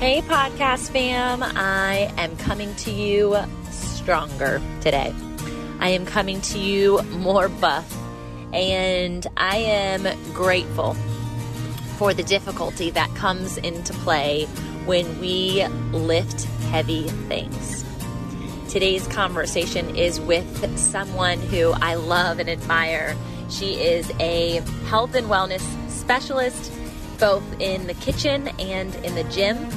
Hey, podcast fam. I am coming to you stronger today. I am coming to you more buff, and I am grateful for the difficulty that comes into play when we lift heavy things. Today's conversation is with someone who I love and admire. She is a health and wellness specialist, both in the kitchen and in the gym.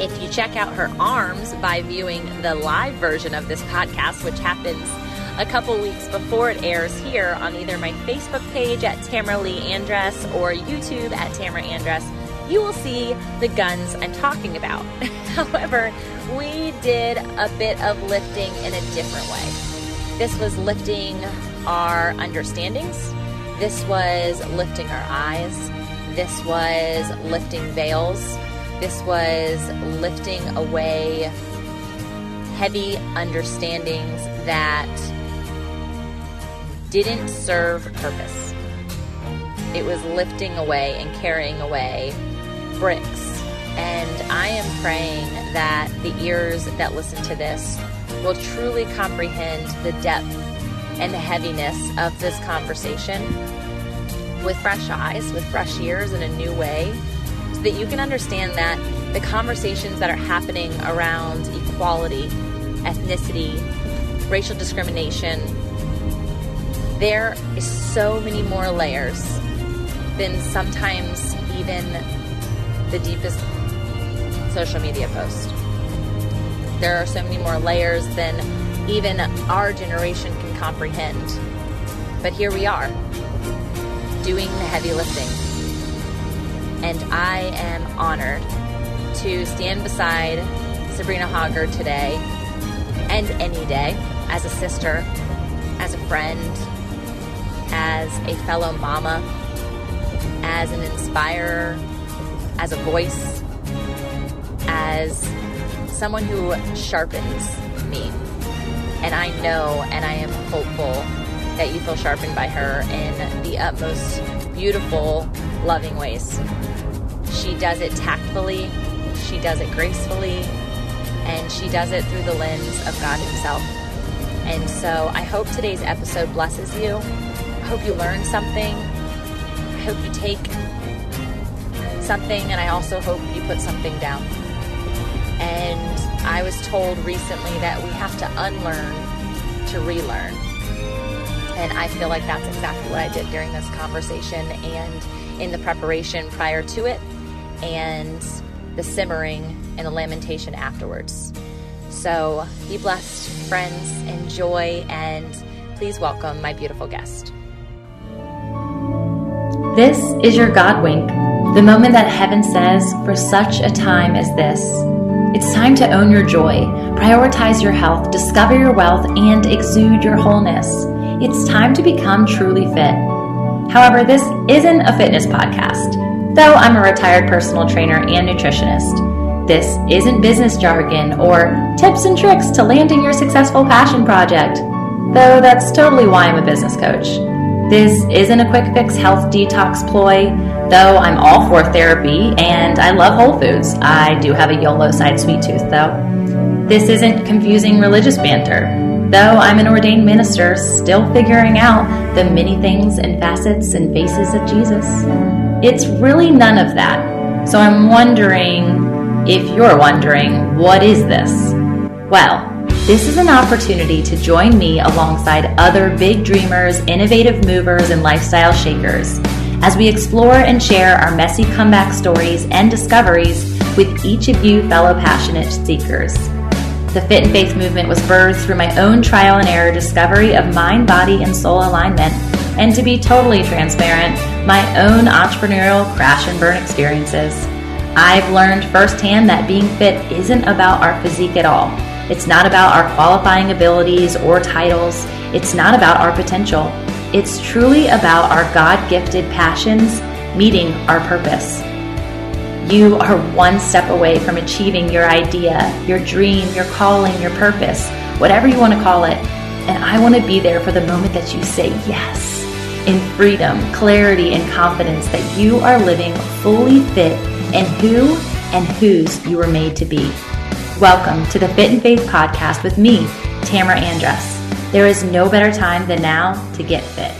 If you check out her arms by viewing the live version of this podcast, which happens a couple weeks before it airs here on either my Facebook page at Tamara Lee Andress or YouTube at Tamara Andress, you will see the guns I'm talking about. However, we did a bit of lifting in a different way. This was lifting our understandings, this was lifting our eyes, this was lifting veils, this was lifting away heavy understandings that didn't serve purpose. It was lifting away and carrying away bricks. And I am praying that the ears that listen to this will truly comprehend the depth and the heaviness of this conversation with fresh eyes, with fresh ears, in a new way, that you can understand that the conversations that are happening around equality, ethnicity, racial discrimination, there is so many more layers than sometimes even the deepest social media post. There are so many more layers than even our generation can comprehend. But here we are, doing the heavy lifting. And I am honored to stand beside Sabrina Hoggard today and any day as a sister, as a friend, as a fellow mama, as an inspirer, as a voice, as someone who sharpens me. And I know and I am hopeful that you feel sharpened by her in the utmost beautiful, loving ways. She does it tactfully, she does it gracefully, and she does it through the lens of God Himself. And so I hope today's episode blesses you. I hope you learn something. I hope you take something, and I also hope you put something down. And I was told recently that we have to unlearn to relearn. And I feel like that's exactly what I did during this conversation and in the preparation prior to it, and the simmering and the lamentation afterwards. So be blessed, friends, enjoy, and please welcome my beautiful guest. This is your God wink, the moment that heaven says, for such a time as this. It's time to own your joy, prioritize your health, discover your wealth, and exude your wholeness. It's time to become truly fit. However, this isn't a fitness podcast, though I'm a retired personal trainer and nutritionist. This isn't business jargon or tips and tricks to landing your successful passion project, though that's totally why I'm a business coach. This isn't a quick fix health detox ploy, though I'm all for therapy and I love Whole Foods. I do have a YOLO side sweet tooth, though. This isn't confusing religious banter, though I'm an ordained minister still figuring out the many things and facets and faces of Jesus. It's really none of that. So I'm wondering if you're wondering, what is this? Well, this is an opportunity to join me alongside other big dreamers, innovative movers, and lifestyle shakers as we explore and share our messy comeback stories and discoveries with each of you fellow passionate seekers. The Fit and Faith movement was birthed through my own trial and error discovery of mind, body, and soul alignment, and to be totally transparent, my own entrepreneurial crash and burn experiences. I've learned firsthand that being fit isn't about our physique at all. It's not about our qualifying abilities or titles. It's not about our potential. It's truly about our God gifted passions meeting our purpose. You are one step away from achieving your idea, your dream, your calling, your purpose, whatever you want to call it. And I want to be there for the moment that you say yes in freedom, clarity, and confidence that you are living fully fit in who and whose you were made to be. Welcome to the Fit and Faith podcast with me, Tamara Andress. There is no better time than now to get fit.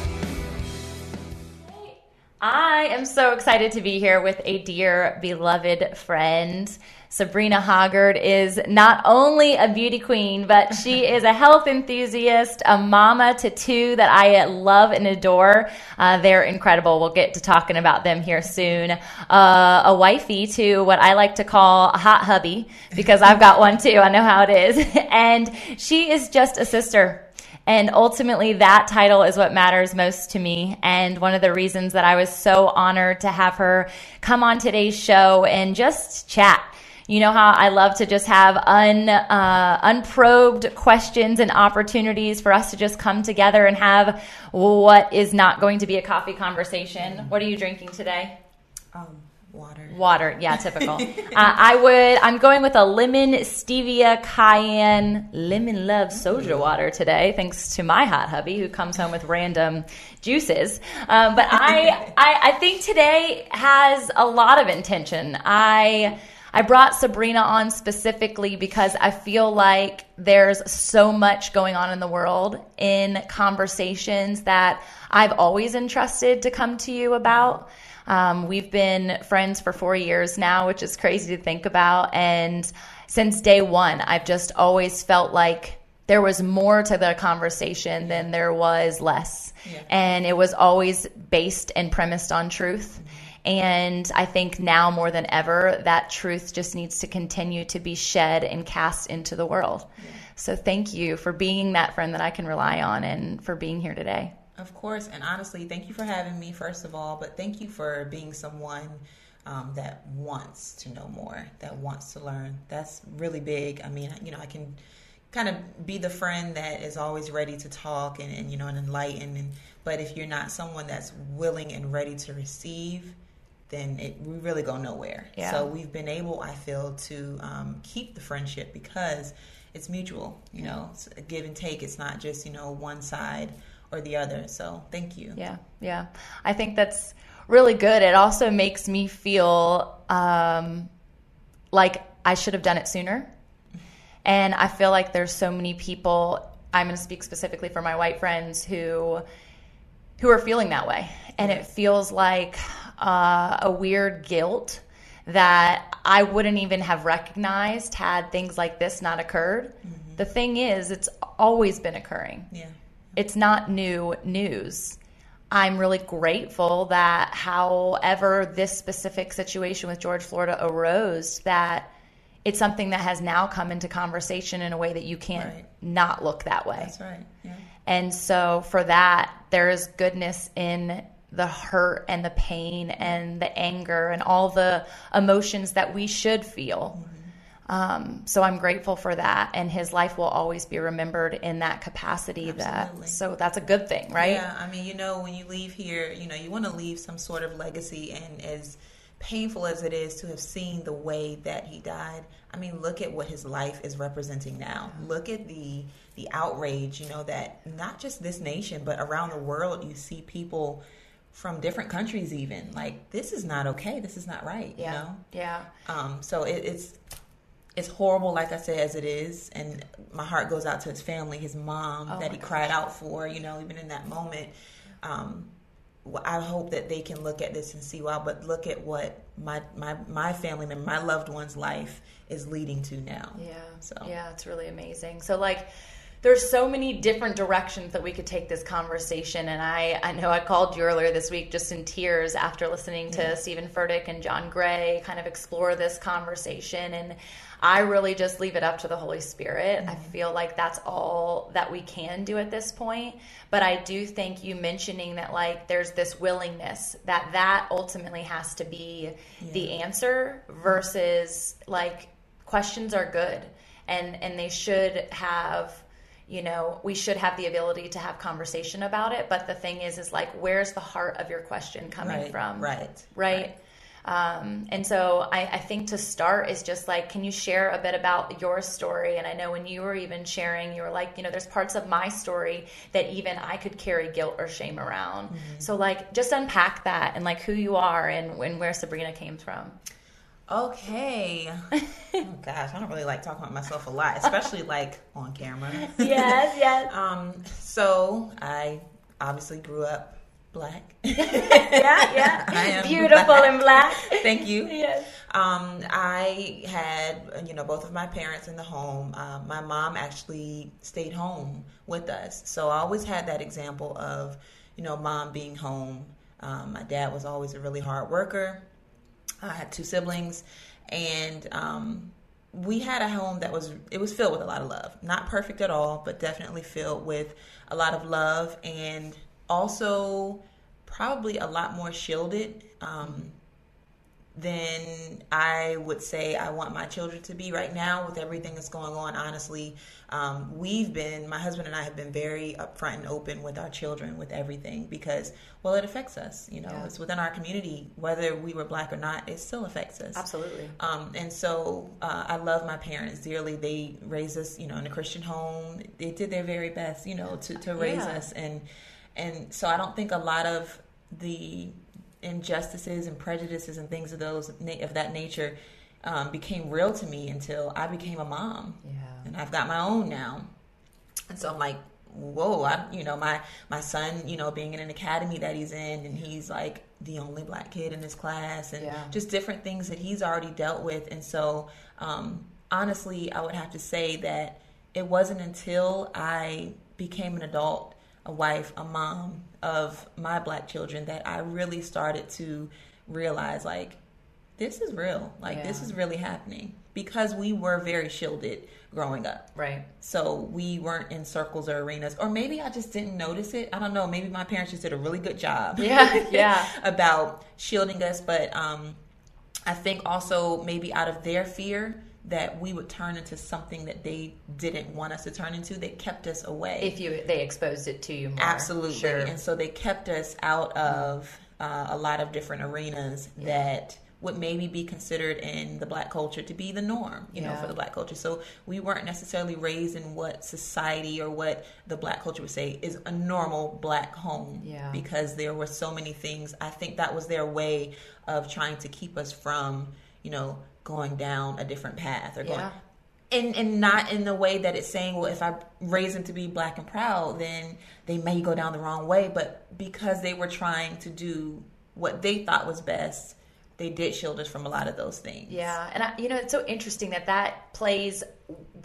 I am so excited to be here with a dear, beloved friend. Sabrina Hoggard is not only a beauty queen, but she is a health enthusiast, a mama to two that I love and adore. Uh, they're incredible. We'll get to talking about them here soon. Uh, a wifey to what I like to call a hot hubby because I've got one too. I know how it is. and she is just a sister. And ultimately, that title is what matters most to me. And one of the reasons that I was so honored to have her come on today's show and just chat you know how I love to just have un, uh, unprobed questions and opportunities for us to just come together and have what is not going to be a coffee conversation. What are you drinking today? Um, water. Water, yeah, typical. uh, I would. I'm going with a lemon stevia cayenne lemon love soja water today, thanks to my hot hubby who comes home with random juices. Um, but I, I, I think today has a lot of intention. I I brought Sabrina on specifically because I feel like there's so much going on in the world in conversations that I've always entrusted to come to you about. Um, we've been friends for four years now, which is crazy to think about. And since day one, I've just always felt like there was more to the conversation than there was less. Yeah. And it was always based and premised on truth. Mm-hmm. And I think now more than ever, that truth just needs to continue to be shed and cast into the world. Yeah. So thank you for being that friend that I can rely on and for being here today. Of course. And honestly, thank you for having me, first of all, but thank you for being someone. Um, that wants to know more, that wants to learn. That's really big. I mean, you know, I can kind of be the friend that is always ready to talk and, and you know and enlighten and but if you're not someone that's willing and ready to receive then it, we really go nowhere. Yeah. So we've been able, I feel, to um, keep the friendship because it's mutual. You know, it's a give and take. It's not just you know one side or the other. So thank you. Yeah, yeah. I think that's really good. It also makes me feel um, like I should have done it sooner. And I feel like there's so many people. I'm going to speak specifically for my white friends who who are feeling that way, and it feels like uh, a weird guilt that I wouldn't even have recognized had things like this not occurred. Mm-hmm. The thing is, it's always been occurring. Yeah. It's not new news. I'm really grateful that, however, this specific situation with George Floyd arose, that it's something that has now come into conversation in a way that you can't right. not look that way. That's right. Yeah. And so, for that, there is goodness in the hurt and the pain and the anger and all the emotions that we should feel. Mm-hmm. Um, so I'm grateful for that, and his life will always be remembered in that capacity. Absolutely. That so that's a good thing, right? Yeah, I mean, you know, when you leave here, you know, you want to leave some sort of legacy, and as painful as it is to have seen the way that he died, I mean, look at what his life is representing now. Look at the the outrage, you know, that not just this nation, but around the world, you see people from different countries even like this is not okay this is not right yeah. you know yeah um so it, it's it's horrible like i said as it is and my heart goes out to his family his mom oh that he cried out for you know even in that moment um I hope that they can look at this and see, wow, but look at what my my my family member, my loved one's life is leading to now. Yeah. So yeah, it's really amazing. So like there's so many different directions that we could take this conversation. And I, I know I called you earlier this week just in tears after listening to yeah. Steven Furtick and John Gray kind of explore this conversation. And I really just leave it up to the Holy Spirit. Mm-hmm. I feel like that's all that we can do at this point. But I do think you mentioning that like there's this willingness that that ultimately has to be yeah. the answer versus like questions are good and and they should have you know we should have the ability to have conversation about it. But the thing is is like where's the heart of your question coming right, from? right right, right. Um, and so I, I, think to start is just like can you share a bit about your story? And i know when you were even sharing you were like you know there's parts of my story that even i could carry guilt or shame around. Mm-hmm. so like just unpack that and like who you are and, and where sabrina came from Okay. oh gosh, I don't really like talking about myself a lot, especially like on camera. Yes, yes. um, so I obviously grew up black. yeah, yeah. I am Beautiful black. and black. Thank you. Yes. Um, I had, you know, both of my parents in the home. Um, my mom actually stayed home with us, so I always had that example of, you know, mom being home. Um, my dad was always a really hard worker. I had two siblings, and um, we had a home that was it was filled with a lot of love. Not perfect at all, but definitely filled with a lot of love, and also probably a lot more shielded. Um, than I would say I want my children to be right now with everything that's going on. Honestly, um, we've been, my husband and I have been very upfront and open with our children with everything because, well, it affects us. You know, Yeah. it's within our community, whether we were black or not, it still affects us. Absolutely. Um, and so uh, I love my parents dearly. They raised us, you know, in a Christian home. They did their very best, you know, to, to raise Yeah. us. And and so I don't think a lot of the injustices and prejudices and things of those of that nature um, became real to me until I became a mom. Yeah. And I've got my own now. And so I'm like, whoa, I, you know, my, my son, you know, being in an academy that he's in and he's like the only black kid in his class and Yeah. just different things that he's already dealt with. And so, um, honestly, I would have to say that it wasn't until I became an adult, a wife, a mom of my black children that I really started to realize like, this is real. Like, this is really happening because we were very shielded growing up. Right. So we weren't in circles or arenas, or maybe I just didn't notice it. I don't know. Maybe my parents just did a really good job. Yeah, yeah. about shielding us, but um, I think also maybe out of their fear that we would turn into something that they didn't want us to turn into, they kept us away. If you they exposed it to you more. Absolutely. Sure. And so they kept us out of uh, a lot of different arenas that would maybe be considered in the black culture to be the norm, you know, for the black culture. So we weren't necessarily raised in what society or what the black culture would say is a normal black home. Yeah. Because there were so many things. I think that was their way of trying to keep us from, you know, going down a different path or going Yeah. and and not in the way that it's saying, well, if I raise them to be black and proud, then they may go down the wrong way. But because they were trying to do what they thought was best, they did shield us from a lot of those things. Yeah, and I, you know it's so interesting that that plays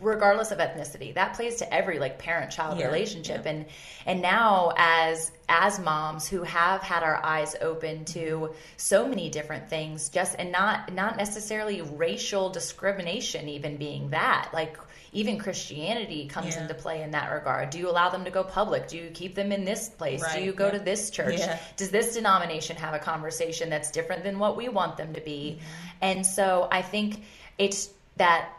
regardless of ethnicity. That plays to every like parent-child Yeah, relationship, yeah. and and now as as moms who have had our eyes open to mm-hmm. so many different things, just and not not necessarily racial discrimination, even being that like. Even Christianity comes Yeah. into play in that regard. Do you allow them to go public? Do you keep them in this place? Do you go yeah. to this church? Yeah. does this denomination have a conversation that's different than what we want them to be? Mm-hmm. And so I think it's that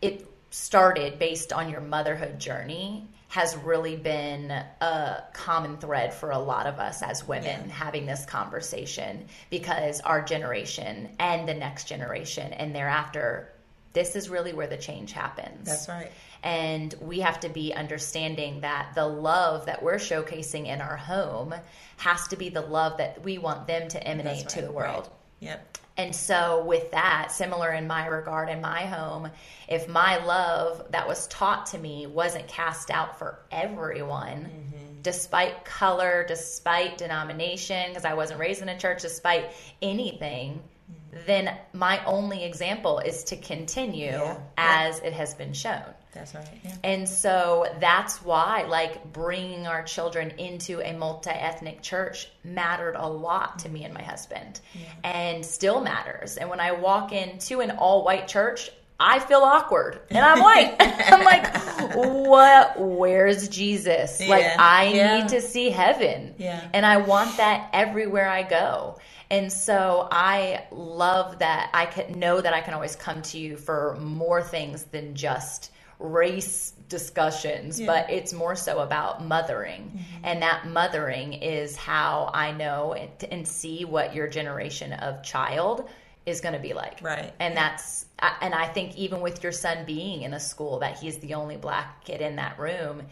it started based on your motherhood journey has really been a common thread for a lot of us as women Yeah. having this conversation because our generation and the next generation and thereafter this is really where the change happens. That's right. And we have to be understanding that the love that we're showcasing in our home has to be the love that we want them to emanate That's to the world. right. Yep. And so, with that, similar in my regard in my home, if my love that was taught to me wasn't cast out for everyone, mm-hmm. despite color, despite denomination, because I wasn't raised in a church, despite anything, then my only example is to continue Yeah. as it has been shown. That's right. Yeah. And so that's why, like, bringing our children into a multi ethnic church mattered a lot to me and my husband, and still matters. And when I walk into an all white church, I feel awkward, and I'm white. I'm like, what? Where's Jesus? Like, I Yeah. need to see heaven, Yeah. and I want that everywhere I go. And so I love that I can know that I can always come to you for more things than just race discussions, Yeah. but it's more so about mothering. Mm-hmm. And that mothering is how I know and, and see what your generation of child is going to be like. Right. And that's and I think even with your son being in a school that he's the only black kid in that room,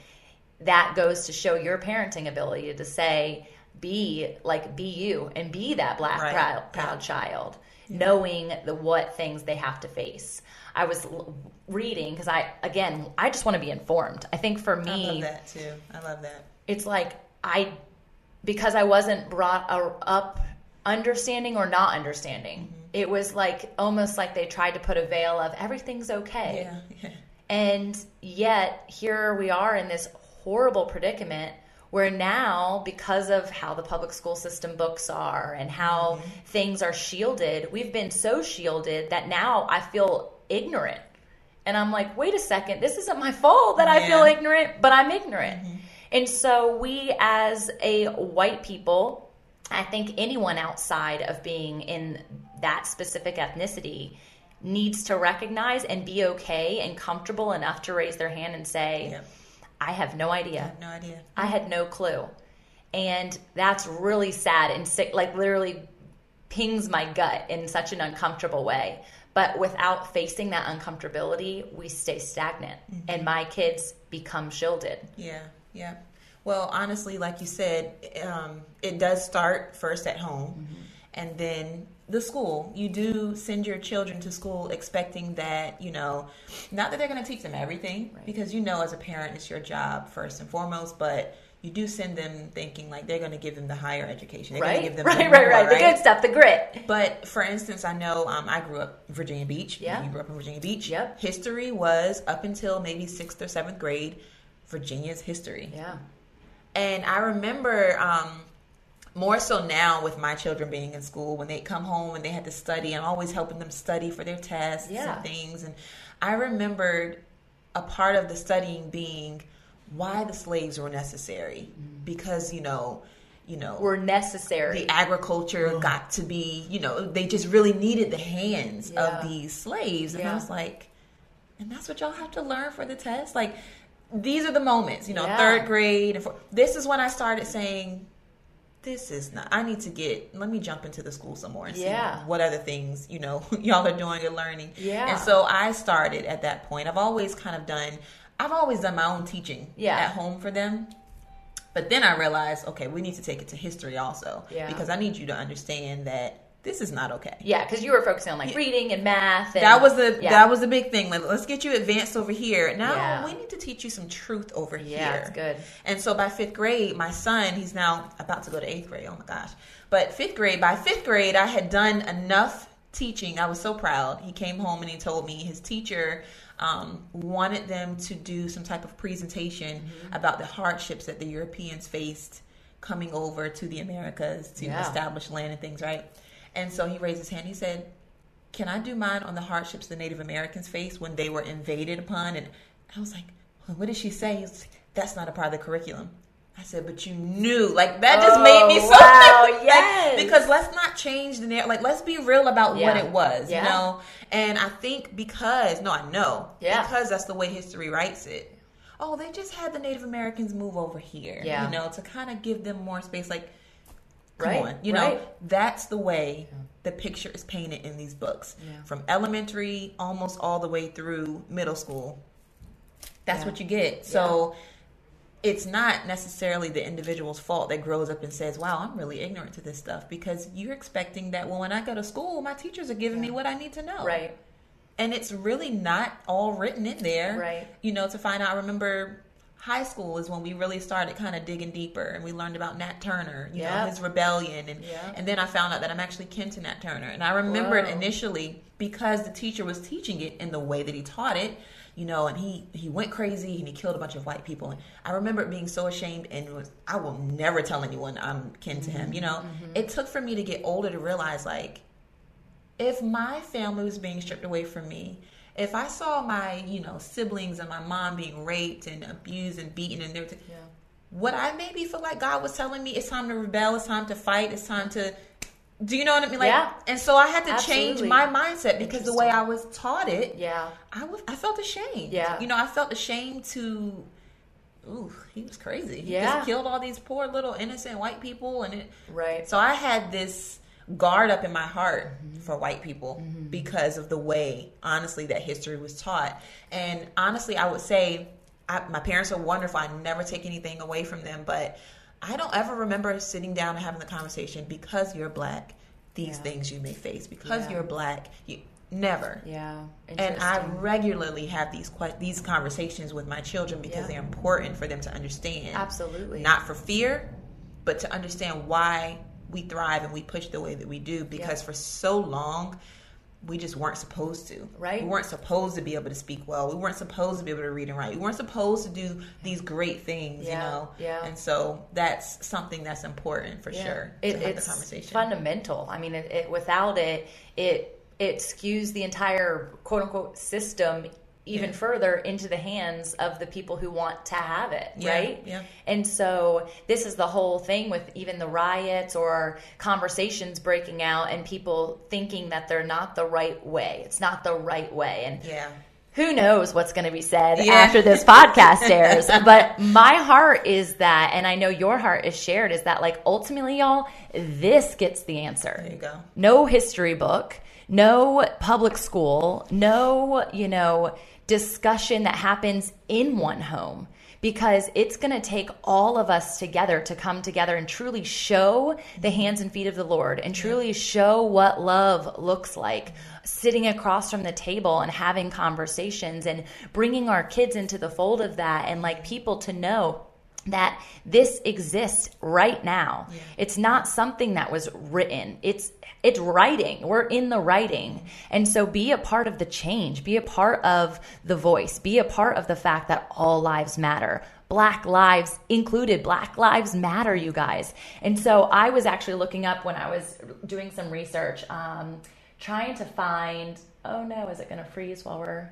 that goes to show your parenting ability to say be like be you and be that black Right. proud, proud child knowing the what things they have to face. I was l- reading because I again I just want to be informed. I think for I me love that too. I love that. it's like I because I wasn't brought up understanding or not understanding. Mm-hmm. It was like almost like they tried to put a veil of everything's okay. Yeah. yeah. And yet, here we are in this horrible predicament where now, because of how the public school system books are and how mm-hmm. things are shielded, we've been so shielded that now I feel ignorant. And I'm like, wait a second, this isn't my fault that I feel ignorant, but I'm ignorant. Mm-hmm. And so, we as a white people, I think anyone outside of being in that specific ethnicity needs to recognize and be okay and comfortable enough to raise their hand and say, Yep. I have no idea. No idea. I had no clue. And that's really sad and sick, like literally pings my gut in such an uncomfortable way. But without facing that uncomfortability, we stay stagnant and my kids become shielded. Yeah, yeah. Well, honestly, like you said, um, it does start first at home and then the school. You do send your children to school expecting that, you know, not that they're going to teach them everything because you know, as a parent, it's your job first and foremost, but you do send them thinking like they're going to give them the higher education. They're going Right? to give them Right, the right, more, right. The good stuff, the grit. But for instance, I know um, I grew up in Virginia Beach. Yeah. You grew up in Virginia Beach. Yep. History was up until maybe sixth or seventh grade, Virginia's history. Yeah. And I remember um, more so now with my children being in school when they come home and they had to study. I'm always helping them study for their tests Yeah. and things. And I remembered a part of the studying being why the slaves were necessary mm-hmm. because you know, you know, Were necessary. the agriculture got to be, you know, they just really needed the hands Yeah. of these slaves. And Yeah. I was like, and that's what y'all have to learn for the test? Like, these are the moments, you know, Yeah. third grade. And this is when I started saying, this is not, I need to get, let me jump into the school some more and Yeah. see what other things, you know, y'all are doing and learning. Yeah. And so I started at that point. I've always kind of done, I've always done my own teaching Yeah. at home for them. But then I realized, okay, we need to take it to history also. Yeah. Because I need you to understand that this is not okay. yeah, because you were focusing on like reading and math. And, That was the yeah. that was the big thing. Like, let's get you advanced over here. Now Yeah. we need to teach you some truth over here. Yeah, good. And so by fifth grade, my son, he's now about to go to eighth grade. Oh my gosh! But fifth grade, by fifth grade, I had done enough teaching. I was so proud. He came home and he told me his teacher um, wanted them to do some type of presentation Mm-hmm. about the hardships that the Europeans faced coming over to the Americas to Yeah. establish land and things, right? And so he raised his hand. He said, can I do mine on the hardships the Native Americans faced when they were invaded upon? And I was like, well, what did she say? Like, That's not a part of the curriculum. I said, but you knew, like that just Oh, made me oh, so wow, like, yes. because let's not change the narrative. Like let's be real about what it was, Yeah. you know. And I think because no, I know, Yeah. because that's the way history writes it. Oh, they just had the Native Americans move over here, Yeah. you know, to kind of give them more space. Like Right, on. You right. know, that's the way the picture is painted in these books. Yeah. From elementary almost all the way through middle school. That's Yeah. what you get. So it's not necessarily the individual's fault that grows up and says, Wow, I'm really ignorant to this stuff because you're expecting that well when I go to school, my teachers are giving me what I need to know. Right. And it's really not all written in there. Right. You know, to find out I remember high school is when we really started kind of digging deeper and we learned about Nat Turner, you know, his rebellion and Yeah. and then I found out that I'm actually kin to Nat Turner. And I remember it initially because the teacher was teaching it in the way that he taught it, you know, and he he went crazy and he killed a bunch of white people. And I remember being so ashamed and was I will never tell anyone I'm kin to him, you know. Mm-hmm. It took for me to get older to realize like if my family was being stripped away from me, if I saw my, you know, siblings and my mom being raped and abused and beaten and everything, Yeah. would I maybe feel like God was telling me it's time to rebel, it's time to fight, it's time to do you know what I mean? Like Yeah. and so I had to change my mindset because the way I was taught it, Yeah. I was I felt ashamed. Yeah. You know, I felt ashamed to Ooh, he was crazy. He Yeah. just killed all these poor little innocent white people and it Right. so I had this guard up in my heart Mm-hmm. for white people because of the way, honestly, that history was taught. And honestly, I would say I, my parents are wonderful. I never take anything away from them, but I don't ever remember sitting down and having the conversation because you're black. these Yeah. things you may face because Yeah. you're black. You never. Yeah. And I regularly have these que- these conversations with my children because Yeah. they're important for them to understand. Absolutely. Not for fear, but to understand why we thrive and we push the way that we do because Yeah. for so long we just weren't supposed to. Right. We weren't supposed to be able to speak well. We weren't supposed to be able to read and write. We weren't supposed to do these great things, Yeah, you know. yeah. And so that's something that's important for Yeah. sure It, to have it's the conversation. fundamental. I mean, it, it, without it, it it skews the entire quote unquote system even Yeah. further into the hands of the people who want to have it, Yeah, right? yeah. And so this is the whole thing with even the riots or conversations breaking out and people thinking that they're not the right way. It's not the right way. And Yeah. who knows what's going to be said Yeah. after this podcast airs but my heart is that and i know your heart is shared is that like ultimately y'all this gets the answer There you go. no history book no public school no you know discussion that happens in one home because it's going to take all of us together to come together and truly show the hands and feet of the Lord and truly show what love looks like sitting across from the table and having conversations and bringing our kids into the fold of that and like people to know that this exists right now. It's not something that was written. It's it's writing. We're in the writing. And so be a part of the change. Be a part of the voice. Be a part of the fact that all lives matter. Black lives included. Black lives matter, you guys. And so I was actually looking up when I was doing some research, um, trying to find. Oh no, is it going to freeze while we're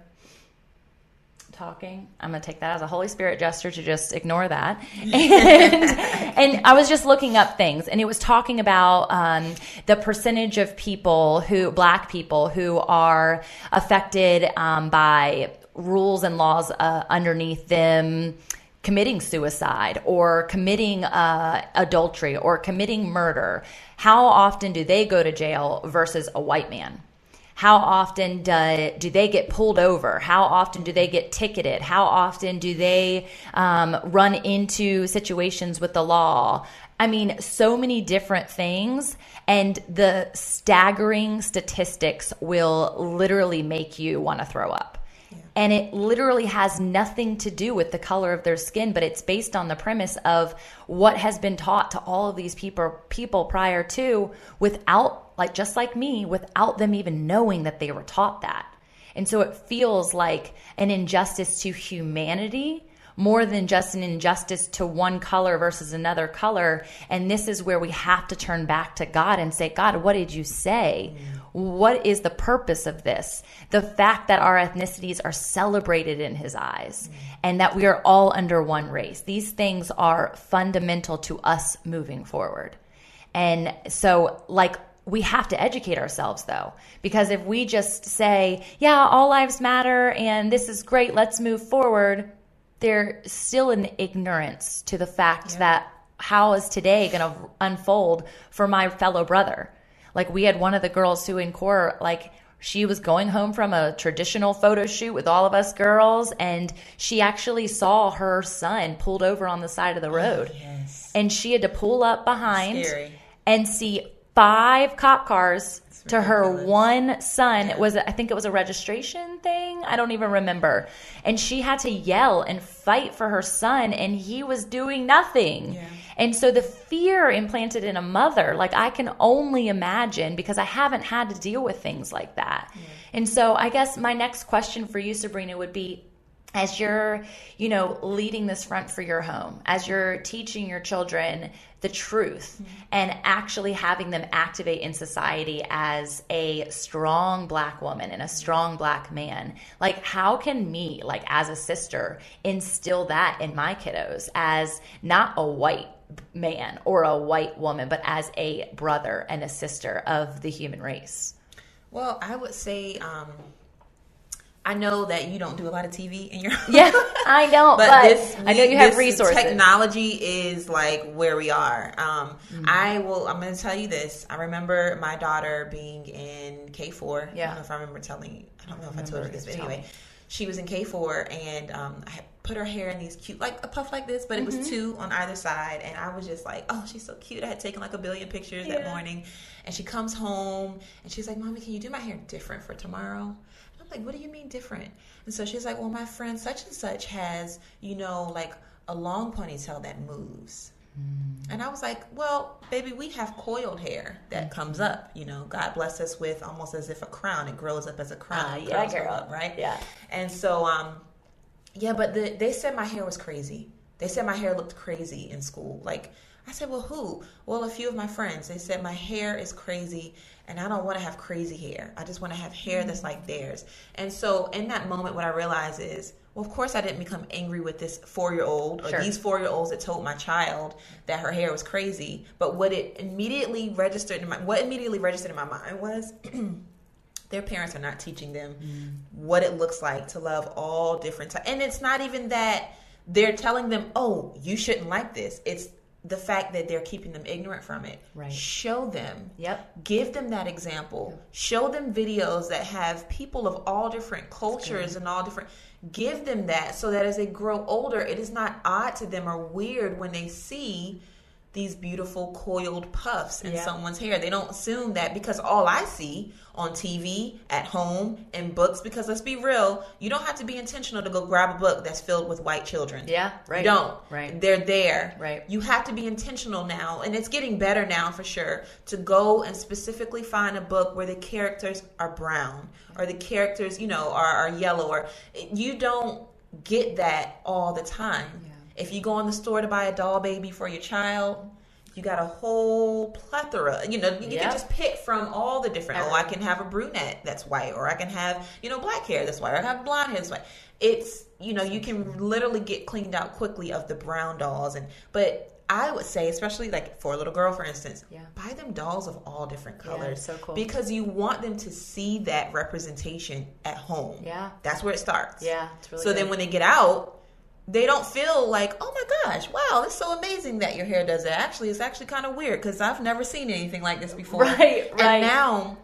talking. I'm going to take that as a Holy Spirit gesture to just ignore that. And, and I was just looking up things, and it was talking about um, the percentage of people who, black people, who are affected um, by rules and laws uh, underneath them committing suicide or committing uh, adultery or committing murder. How often do they go to jail versus a white man? How often do, do they get pulled over? How often do they get ticketed? How often do they um, run into situations with the law? I mean, so many different things, and the staggering statistics will literally make you want to throw up. And it literally has nothing to do with the color of their skin, but it's based on the premise of what has been taught to all of these people people prior to without like just like me, without them even knowing that they were taught that. And so it feels like an injustice to humanity more than just an injustice to one color versus another color. And this is where we have to turn back to God and say, God, what did you say? What is the purpose of this? The fact that our ethnicities are celebrated in his eyes and that we are all under one race. These things are fundamental to us moving forward. And so, like, we have to educate ourselves though, because if we just say, yeah, all lives matter and this is great, let's move forward, they're still in ignorance to the fact that how is today going to unfold for my fellow brother? Like, we had one of the girls who in core, like, she was going home from a traditional photo shoot with all of us girls, and she actually saw her son pulled over on the side of the oh, road. Yes. and she had to pull up behind Scary. and see five cop cars to her one son. It was i think it was a registration thing. I don't even remember. And she had to yell and fight for her son and he was doing nothing. Yeah. And so the fear implanted in a mother like i can only imagine because i haven't had to deal with things like that. And so i guess my next question for you sabrina would be as you're you know leading this front for your home as you're teaching your children the truth mm-hmm. and actually having them activate in society as a strong black woman and a mm-hmm. strong black man like how can me like as a sister instill that in my kiddos as not a white man or a white woman but as a brother and a sister of the human race Well, I would say um, I know that you don't do a lot of TV in your yeah i don't but, but, this i know you have resources Technology is like where we are. Um, Mm-hmm. I will. I'm going to tell you this. I remember my daughter being in K4. I Yeah. don't know if I remember telling. I don't know if I told remember you this, but told anyway, me. she was in K4, and um, I had put her hair in these cute, like a puff like this, but it was mm-hmm. two on either side. And I was just like, oh, she's so cute. I had taken like a billion pictures that morning. And she comes home and she's like, Mommy, can you do my hair different for tomorrow? And I'm like, what do you mean different? And so she's like, well, my friend such and such has, you know, like a long ponytail that moves. Mm. And I was like, well, baby, we have coiled hair that mm-hmm. comes up. You know, God bless us with almost as if a crown. It grows up as a crown. Ah, it yeah, girl. up, right? Yeah. And so, um, yeah, but the, they said my hair was crazy. They said my hair looked crazy in school. Like, I said, well, who? Well, a few of my friends. They said my hair is crazy and I don't want to have crazy hair. I just want to have hair that's like theirs. And so, in that moment, what I realized is, well, of course, I didn't become angry with this four year old or Sure. these four year olds that told my child that her hair was crazy. But what it immediately registered in my what immediately registered in my mind was their parents are not teaching them what it looks like to love all different types. And it's not even that they're telling them, "Oh, you shouldn't like this." It's the fact that they're keeping them ignorant from it. Right. Show them. Yep. Give them that example. Show them videos that have people of all different cultures and all different. Give them that so that as they grow older, it is not odd to them or weird when they see these beautiful coiled puffs in Yeah. someone's hair. They don't assume that because all I see on TV, at home, in books, because let's be real, you don't have to be intentional to go grab a book that's filled with white children. Yeah, right. You don't. Right. They're there. Right. You have to be intentional now, and it's getting better now for sure, to go and specifically find a book where the characters are brown or the characters, you know, are, are yellow or you don't get that all the time. If you go in the store to buy a doll baby for your child, you got a whole plethora. You know, you Yep. can just pick from all the different. Oh, I can have a brunette that's white, or I can have you know black hair that's white, or I have blonde hair that's white. It's you know you can literally get cleaned out quickly of the brown dolls, and but I would say, especially like for a little girl, for instance, Yeah. buy them dolls of all different colors. so cool. Because you want them to see that representation at home. Yeah. that's where it starts. Yeah, really so then when they get out, they don't feel like, oh my gosh, wow, it's so amazing that your hair does that. Actually, it's actually kind of weird because I've never seen anything like this before. Right, right. And now,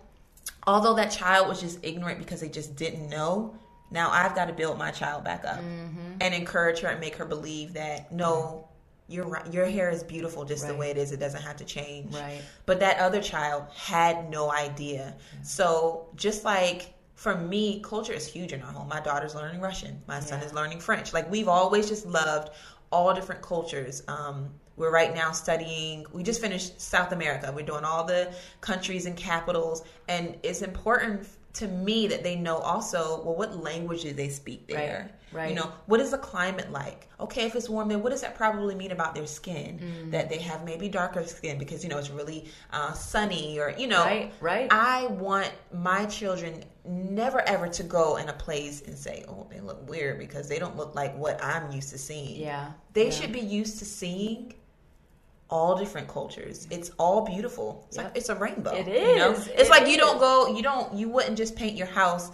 although that child was just ignorant because they just didn't know, now I've got to build my child back up Mm-hmm. and encourage her and make her believe that no. You're. Your hair is beautiful just the way it is. It doesn't have to change. Right. But that other child had no idea. So just like for me, culture is huge in our home. My daughter's learning Russian. My son Yeah. is learning French. Like we've always just loved all different cultures. Um, we're right now studying. We just finished South America. We're doing all the countries and capitals, and it's important to me that they know also well what language do they speak there. right. You know what is the climate like? Okay, if it's warm, then what does that probably mean about their skin? Mm. That they have maybe darker skin because you know it's really uh, sunny, or you know, Right, right. I want my children never ever to go in a place and say, "Oh, they look weird" because they don't look like what I'm used to seeing. Yeah, they yeah. should be used to seeing all different cultures. It's all beautiful. It's Yep. like it's a rainbow. It You know? It's It like you don't go. You don't. You wouldn't just paint your house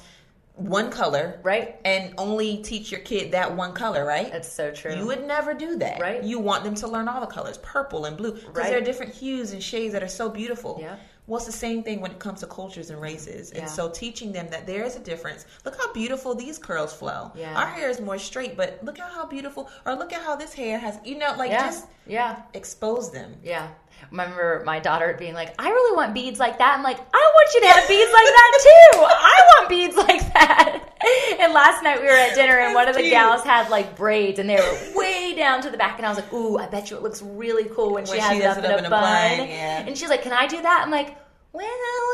one color, Right. And only teach your kid that one color, right? That's so true. You would never do that. Right. You want them to learn all the colors, purple and blue, because Right. there are different hues and shades that are so beautiful. Yeah. Well, it's the same thing when it comes to cultures and races. Yeah. And so teaching them that there is a difference. Look how beautiful these curls flow. Yeah. Our hair is more straight, but look at how beautiful, or look at how this hair has, you know, like yeah, just yeah, expose them. yeah. Remember my daughter being like, "I really want beads like that." I'm like, "I want you to have beads like that too. I want beads like that." And last night we were at dinner, and That's one of the cute. gals had like braids, and they were way down to the back. And I was like, "Ooh, I bet you it looks really cool when, she has she it up it in up a in a bun." bun, yeah. And she's like, "Can I do that?" I'm like. Well,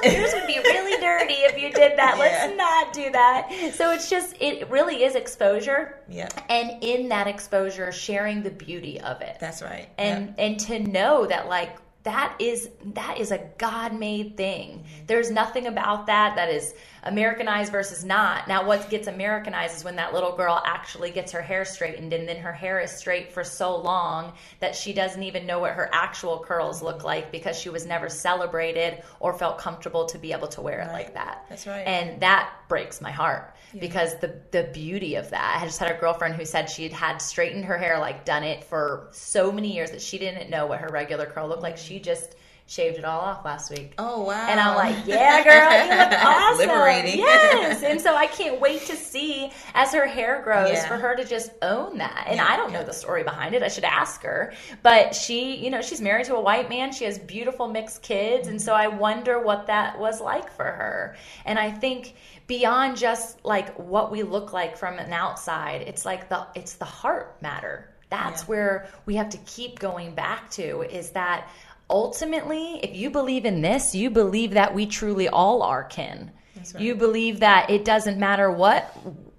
yours would be really dirty if you did that. Let's not do that. So it's just, it really is exposure. Yeah. And in that exposure, sharing the beauty of it That's right. and and to know that like that is that is a god made thing mm-hmm. there's nothing about that that is americanized versus not now what gets americanized is when that little girl actually gets her hair straightened and then her hair is straight for so long that she doesn't even know what her actual curls look like because she was never celebrated or felt comfortable to be able to wear it like that That's right. and that breaks my heart because the the beauty of that. I just had a girlfriend who said she had had straightened her hair, like done it for so many years that she didn't know what her regular curl looked like. Mm-hmm. She just shaved it all off last week. Oh wow! And I'm like, yeah, girl, you look awesome. Liberating. Yes. and so I can't wait to see as her hair grows Yeah. for her to just own that. And Yeah, I don't know the story behind it. I should ask her. But she, you know, she's married to a white man. She has beautiful mixed kids, and so I wonder what that was like for her. And I think beyond just like what we look like from an outside, it's like the it's the heart matter. That's Yeah. where we have to keep going back to is that ultimately, if you believe in this, you believe that we truly all are kin. Right. You believe that it doesn't matter what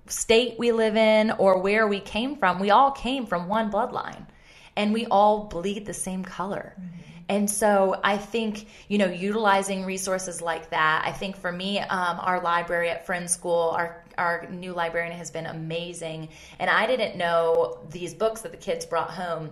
state we live in or where we came from, we all came from one bloodline and we all bleed the same color. And so I think, you know, utilizing resources like that, I think for me, um, our library at Friend School, our our new librarian has been amazing. And I didn't know these books that the kids brought home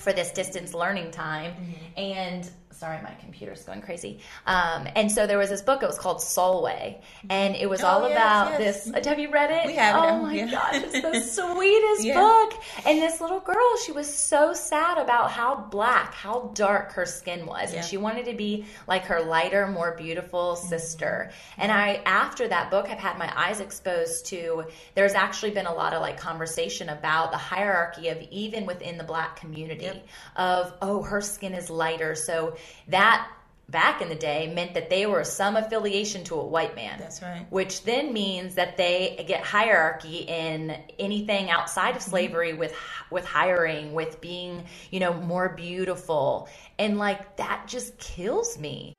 for this distance learning time. Mm-hmm. And sorry, my computer's going crazy. Um, and so there was this book. It was called Sulwe, and it was Oh, all yes, about yes. this. Have you read it? We have it. Oh my Yeah. gosh, it's the sweetest Yeah. book. And this little girl, she was so sad about how black, how dark her skin was, Yeah. and she wanted to be like her lighter, more beautiful Mm-hmm. sister. And I, after that book, have had my eyes exposed to. There's actually been a lot of like conversation about the hierarchy of even within the black community Yep. of oh, her skin is lighter, so that. Back in the day, meant that they were some affiliation to a white man That's right. which then means that they get hierarchy in anything outside Mm-hmm. of slavery with with hiring with being you know more beautiful and like that just kills me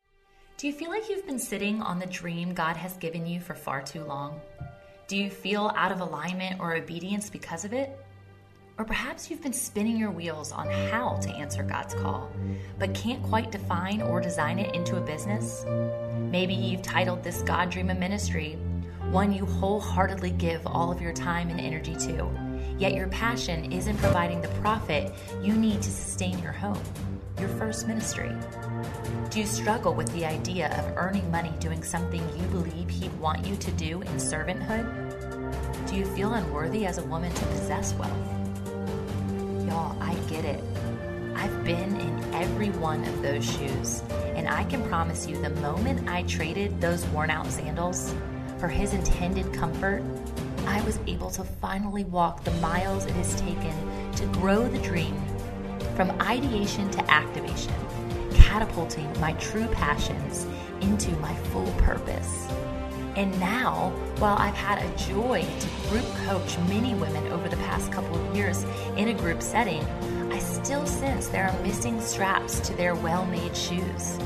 do you feel like you've been sitting on the dream god has given you for far too long do you feel out of alignment or obedience because of it or perhaps you've been spinning your wheels on how to answer God's call, but can't quite define or design it into a business. Maybe you've titled this God Dream a ministry, one you wholeheartedly give all of your time and energy to, yet your passion isn't providing the profit you need to sustain your home, your first ministry. Do you struggle with the idea of earning money doing something you believe He'd want you to do in servanthood? Do you feel unworthy as a woman to possess wealth? Y'all, I get it. I've been in every one of those shoes, and I can promise you the moment I traded those worn out sandals for his intended comfort, I was able to finally walk the miles it has taken to grow the dream from ideation to activation, catapulting my true passions into my full purpose. And now, while I've had a joy to group coach many women over the past couple of years in a group setting, I still sense there are missing straps to their well made shoes.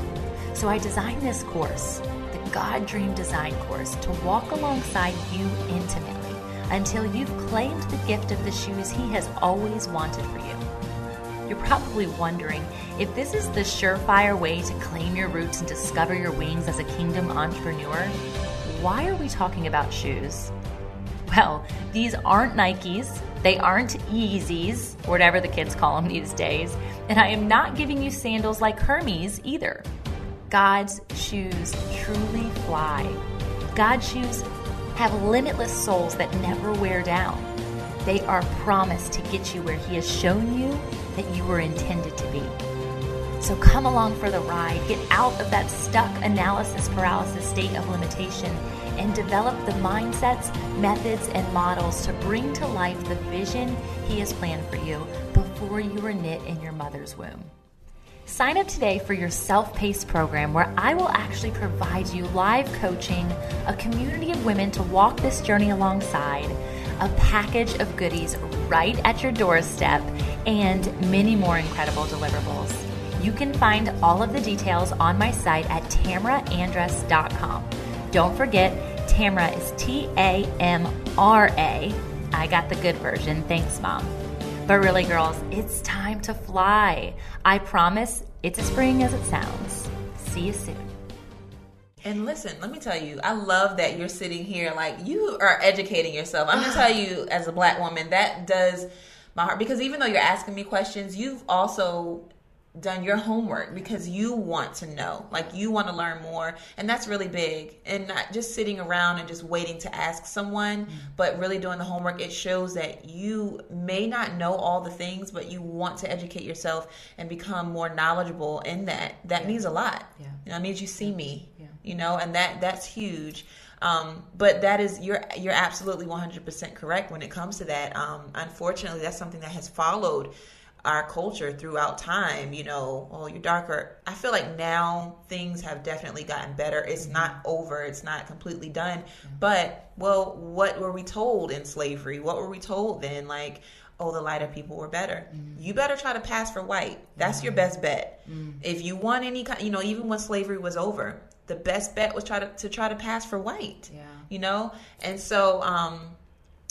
So I designed this course, the God Dream Design course, to walk alongside you intimately until you've claimed the gift of the shoes He has always wanted for you. You're probably wondering if this is the surefire way to claim your roots and discover your wings as a kingdom entrepreneur. Why are we talking about shoes? Well, these aren't Nikes, they aren't Yeezys, whatever the kids call them these days, and I am not giving you sandals like Hermes either. God's shoes truly fly. God's shoes have limitless souls that never wear down. They are promised to get you where He has shown you that you were intended to be. So come along for the ride. Get out of that stuck analysis paralysis state of limitation and develop the mindsets, methods, and models to bring to life the vision He has planned for you before you were knit in your mother's womb. Sign up today for your self paced program where I will actually provide you live coaching, a community of women to walk this journey alongside, a package of goodies right at your doorstep, and many more incredible deliverables. You can find all of the details on my site at tamraandress.com. Don't forget, Tamra is T A M R A. I got the good version. Thanks, Mom. But really, girls, it's time to fly. I promise it's as spring as it sounds. See you soon. And listen, let me tell you, I love that you're sitting here like you are educating yourself. I'm gonna tell you, as a black woman, that does my heart because even though you're asking me questions, you've also done your homework because you want to know. Like you want to learn more and that's really big. And not just sitting around and just waiting to ask someone mm-hmm. but really doing the homework it shows that you may not know all the things but you want to educate yourself and become more knowledgeable in that. That yeah. means a lot. Yeah. You know, it means you see me yeah. you know and that that's huge. Um, but that is you're you're absolutely 100% correct when it comes to that. Um, unfortunately that's something that has followed our culture throughout time, you know, oh, you're darker. I feel like now things have definitely gotten better. It's mm-hmm. not over, it's not completely done. Mm-hmm. But, well, what were we told in slavery? What were we told then? Like, oh, the lighter people were better. Mm-hmm. You better try to pass for white. That's your mm-hmm. best bet. Mm-hmm. If you want any kind, you know, even when slavery was over, the best bet was try to, to try to pass for white. Yeah. You know? And so, um,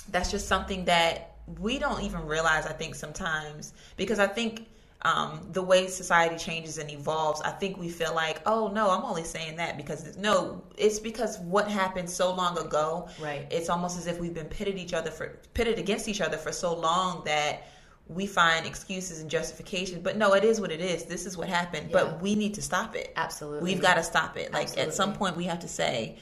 that's just something that we don't even realize i think sometimes because i think um, the way society changes and evolves i think we feel like oh no i'm only saying that because no it's because what happened so long ago right. it's almost as if we've been pitted each other for pitted against each other for so long that we find excuses and justifications. But no it is what it is. This is what happened. Yeah. but we need to stop it. Absolutely. We've got to stop it. Like absolutely. at some point we have to say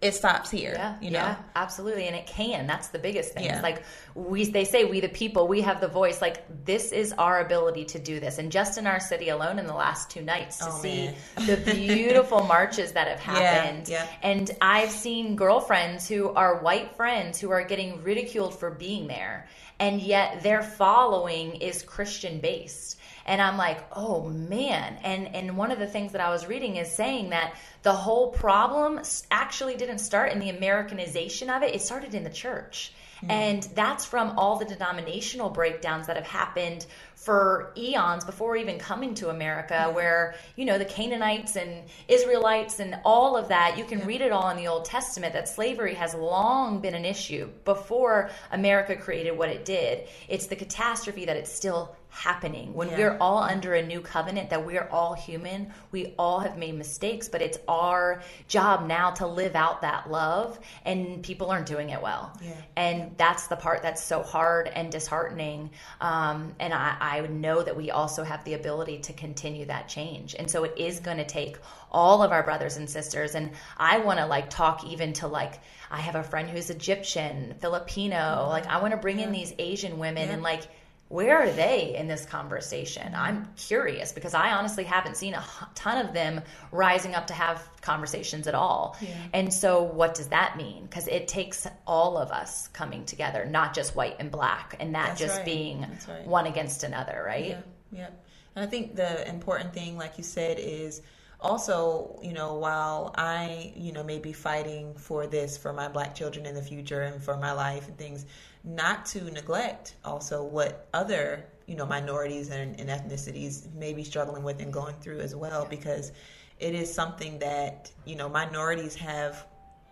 it stops here. Yeah, you know? yeah, absolutely, and it can. That's the biggest thing. Yeah. It's like we, they say, we the people, we have the voice. Like this is our ability to do this. And just in our city alone, in the last two nights, to oh, see the beautiful marches that have happened. Yeah, yeah. And I've seen girlfriends who are white friends who are getting ridiculed for being there, and yet their following is Christian based and i'm like oh man and and one of the things that i was reading is saying that the whole problem actually didn't start in the americanization of it it started in the church mm-hmm. and that's from all the denominational breakdowns that have happened for eons before even coming to America, mm-hmm. where, you know, the Canaanites and Israelites and all of that, you can yeah. read it all in the Old Testament that slavery has long been an issue before America created what it did. It's the catastrophe that it's still happening when yeah. we're all under a new covenant that we're all human we all have made mistakes but it's our job now to live out that love and people aren't doing it well yeah. and that's the part that's so hard and disheartening um, and I, I know that we also have the ability to continue that change and so it is going to take all of our brothers and sisters and i want to like talk even to like i have a friend who's egyptian filipino mm-hmm. like i want to bring yeah. in these asian women and like where are they in this conversation? I'm curious because I honestly haven't seen a ton of them rising up to have conversations at all. Yeah. And so, what does that mean? Because it takes all of us coming together, not just white and black, and that That's just right. being right. one against another, right? Yeah. yeah. And I think the important thing, like you said, is also, you know, while I, you know, may be fighting for this for my black children in the future and for my life and things, not to neglect also what other you know minorities and, and ethnicities may be struggling with and going through as well because it is something that you know minorities have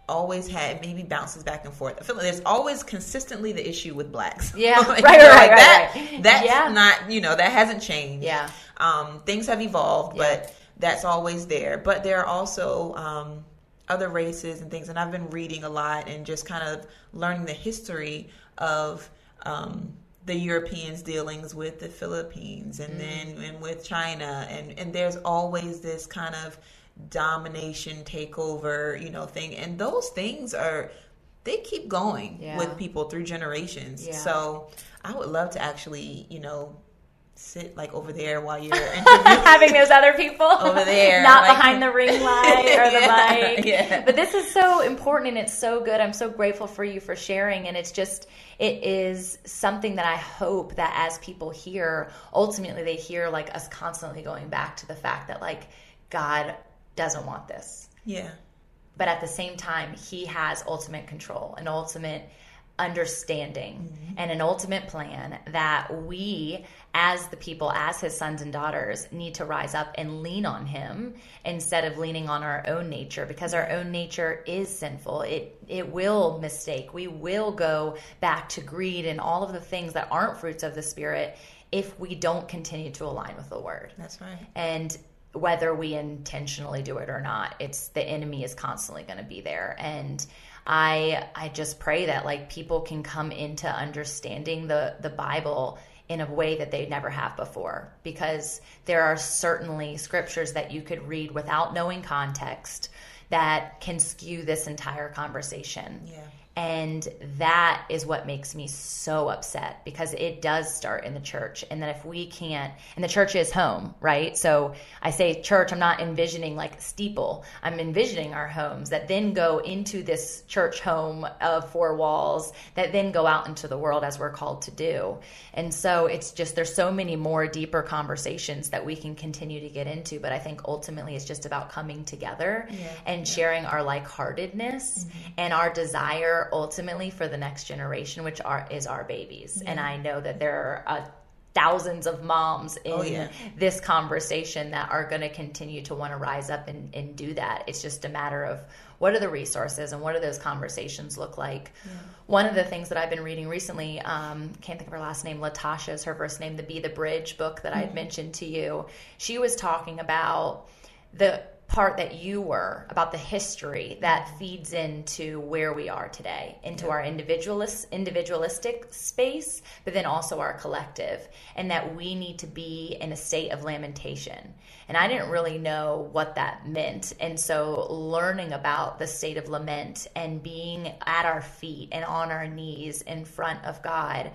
always had maybe bounces back and forth. I feel like there's always consistently the issue with blacks. Yeah, right, right, right, like that, right. That's yeah. not you know that hasn't changed. Yeah, um, things have evolved, yeah. but that's always there. But there are also um, other races and things, and I've been reading a lot and just kind of learning the history of um, the Europeans' dealings with the Philippines and mm. then and with China, and and there's always this kind of domination takeover, you know, thing, and those things are they keep going yeah. with people through generations. Yeah. So I would love to actually, you know, sit like over there while you're having those other people over there, not like, behind the ring light or the yeah, mic. Yeah. But this is so important and it's so good. I'm so grateful for you for sharing, and it's just it is something that I hope that as people hear, ultimately they hear like us constantly going back to the fact that like God doesn't want this. Yeah. But at the same time, He has ultimate control and ultimate understanding mm-hmm. and an ultimate plan that we as the people as his sons and daughters need to rise up and lean on him instead of leaning on our own nature because our own nature is sinful. It it will mistake. We will go back to greed and all of the things that aren't fruits of the spirit if we don't continue to align with the word. That's right. And whether we intentionally do it or not it's the enemy is constantly going to be there. And I I just pray that like people can come into understanding the the Bible in a way that they never have before because there are certainly scriptures that you could read without knowing context that can skew this entire conversation. Yeah. And that is what makes me so upset because it does start in the church. And that if we can't, and the church is home, right? So I say church, I'm not envisioning like steeple. I'm envisioning our homes that then go into this church home of four walls that then go out into the world as we're called to do. And so it's just, there's so many more deeper conversations that we can continue to get into. But I think ultimately it's just about coming together Yeah. and sharing our like heartedness Mm-hmm. and our desire ultimately for the next generation, which are is our babies. And I know that there are uh, thousands of moms in Oh, yeah. this conversation that are going to continue to want to rise up and, and do that. It's just a matter of what are the resources and what do those conversations look like. One of the things that I've been reading recently, um, can't think of her last name, Latasha is her first name, the Be the Bridge book that I had mentioned to you. She was talking about the part that you were about the history that feeds into where we are today into our individualist individualistic space but then also our collective and that we need to be in a state of lamentation and i didn't really know what that meant and so learning about the state of lament and being at our feet and on our knees in front of god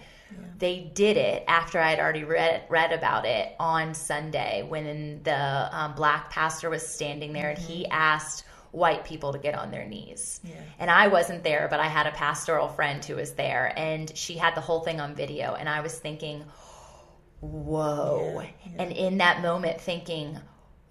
they did it after I had already read read about it on Sunday when the um, black pastor was standing there and he asked white people to get on their knees. Yeah. And I wasn't there, but I had a pastoral friend who was there and she had the whole thing on video and I was thinking, "Whoa." And in that moment thinking,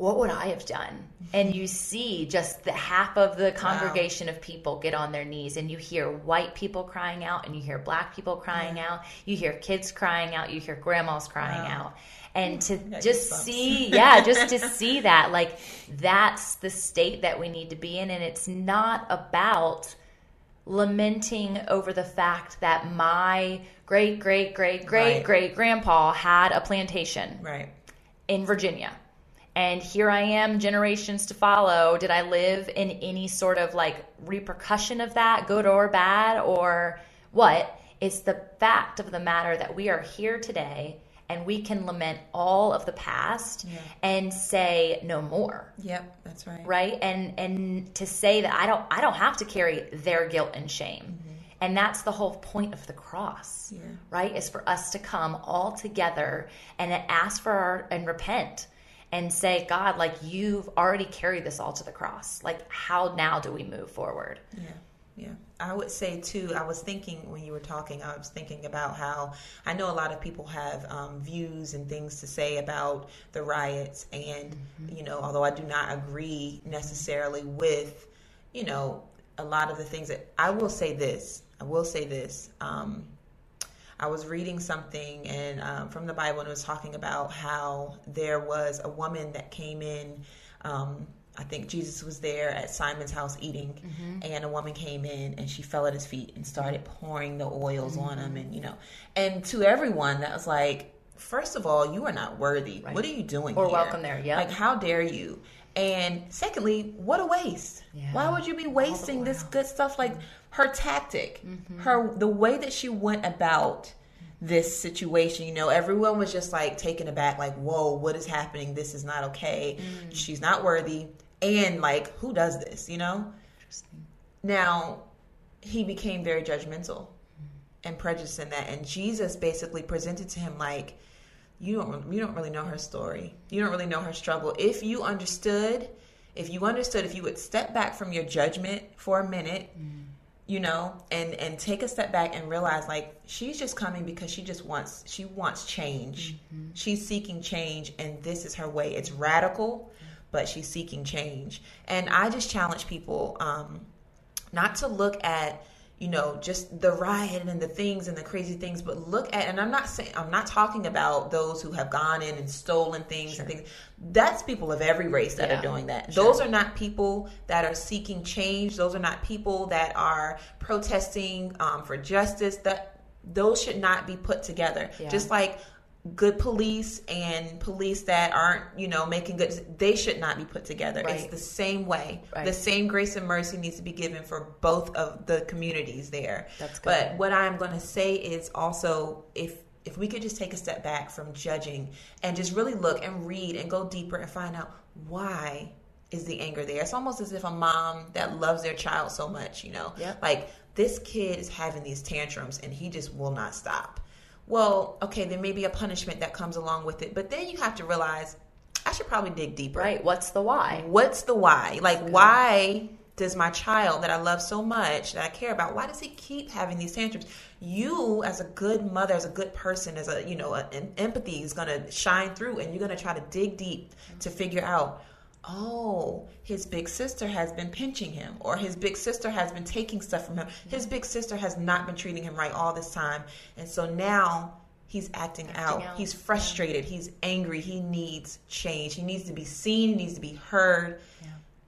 what would I have done? Mm-hmm. And you see just the half of the congregation of people get on their knees, and you hear white people crying out, and you hear black people crying out, you hear kids crying out, you hear grandmas crying out. And to just goosebumps. see, yeah, just to see that, like, that's the state that we need to be in. And it's not about lamenting over the fact that my great, great, great, great, Right. great grandpa had a plantation Right. in Virginia. And here I am, generations to follow. Did I live in any sort of like repercussion of that, good or bad, or what? It's the fact of the matter that we are here today and we can lament all of the past Yeah. and say no more Yep. That's right. right and and to say that i don't i don't have to carry their guilt and shame mm-hmm. And that's the whole point of the cross Yeah. right is for us to come all together and ask for our and repent and say god like you've already carried this all to the cross like how now do we move forward Yeah, yeah. I would say too. I was thinking when you were talking, I was thinking about how I know a lot of people have um, views and things to say about the riots, and you know, although I do not agree necessarily with, you know, a lot of the things that I will say this. I will say this. Um, I was reading something and um, from the Bible, and it was talking about how there was a woman that came in. Um, I think Jesus was there at Simon's house eating, and a woman came in and she fell at his feet and started pouring the oils on him, and you know, and to everyone that was like, first of all, you are not worthy. What are you doing? Or here? welcome there, yeah. Like, how dare you? And secondly, what a waste. Yeah. Why would you be wasting this good stuff? Like her tactic, Mm-hmm. her the way that she went about this situation, you know, everyone was just like taken aback, like, whoa, what is happening? This is not okay. Mm. She's not worthy. And like, who does this, you know? Now, he became very judgmental and prejudiced in that. And Jesus basically presented to him like, you don't you don't really know her story. You don't really know her struggle. If you understood, if you understood, if you would step back from your judgment for a minute, you know, and and take a step back and realize like she's just coming because she just wants she wants change. She's seeking change and this is her way. It's radical, but she's seeking change. And I just challenge people um not to look at you know just the riot and the things and the crazy things but look at and i'm not saying i'm not talking about those who have gone in and stolen things and things. That's people of every race that Yeah. are doing that. Those are not people that are seeking change. Those are not people that are protesting um, for justice. That those should not be put together. Yeah. just like good police and police that aren't you know making good they should not be put together it's the same way Right. the same grace and mercy needs to be given for both of the communities there That's good. but what i'm going to say is also if if we could just take a step back from judging and just really look and read and go deeper and find out why is the anger there. It's almost as if a mom that loves their child so much, you know, Yep. like this kid is having these tantrums and he just will not stop. Well, okay, there may be a punishment that comes along with it, but then you have to realize I should probably dig deeper. Right. What's the why? What's the why? Like, why does my child that I love so much, that I care about, why does he keep having these tantrums? You, as a good mother, as a good person, as a, you know, an empathy is going to shine through and you're going to try to dig deep to figure out, oh, his big sister has been pinching him, or his big sister has been taking stuff from him. His big sister has not been treating him right all this time. And so now he's acting, out. out, He's frustrated. He's angry. He needs change. He needs to be seen. He needs to be heard.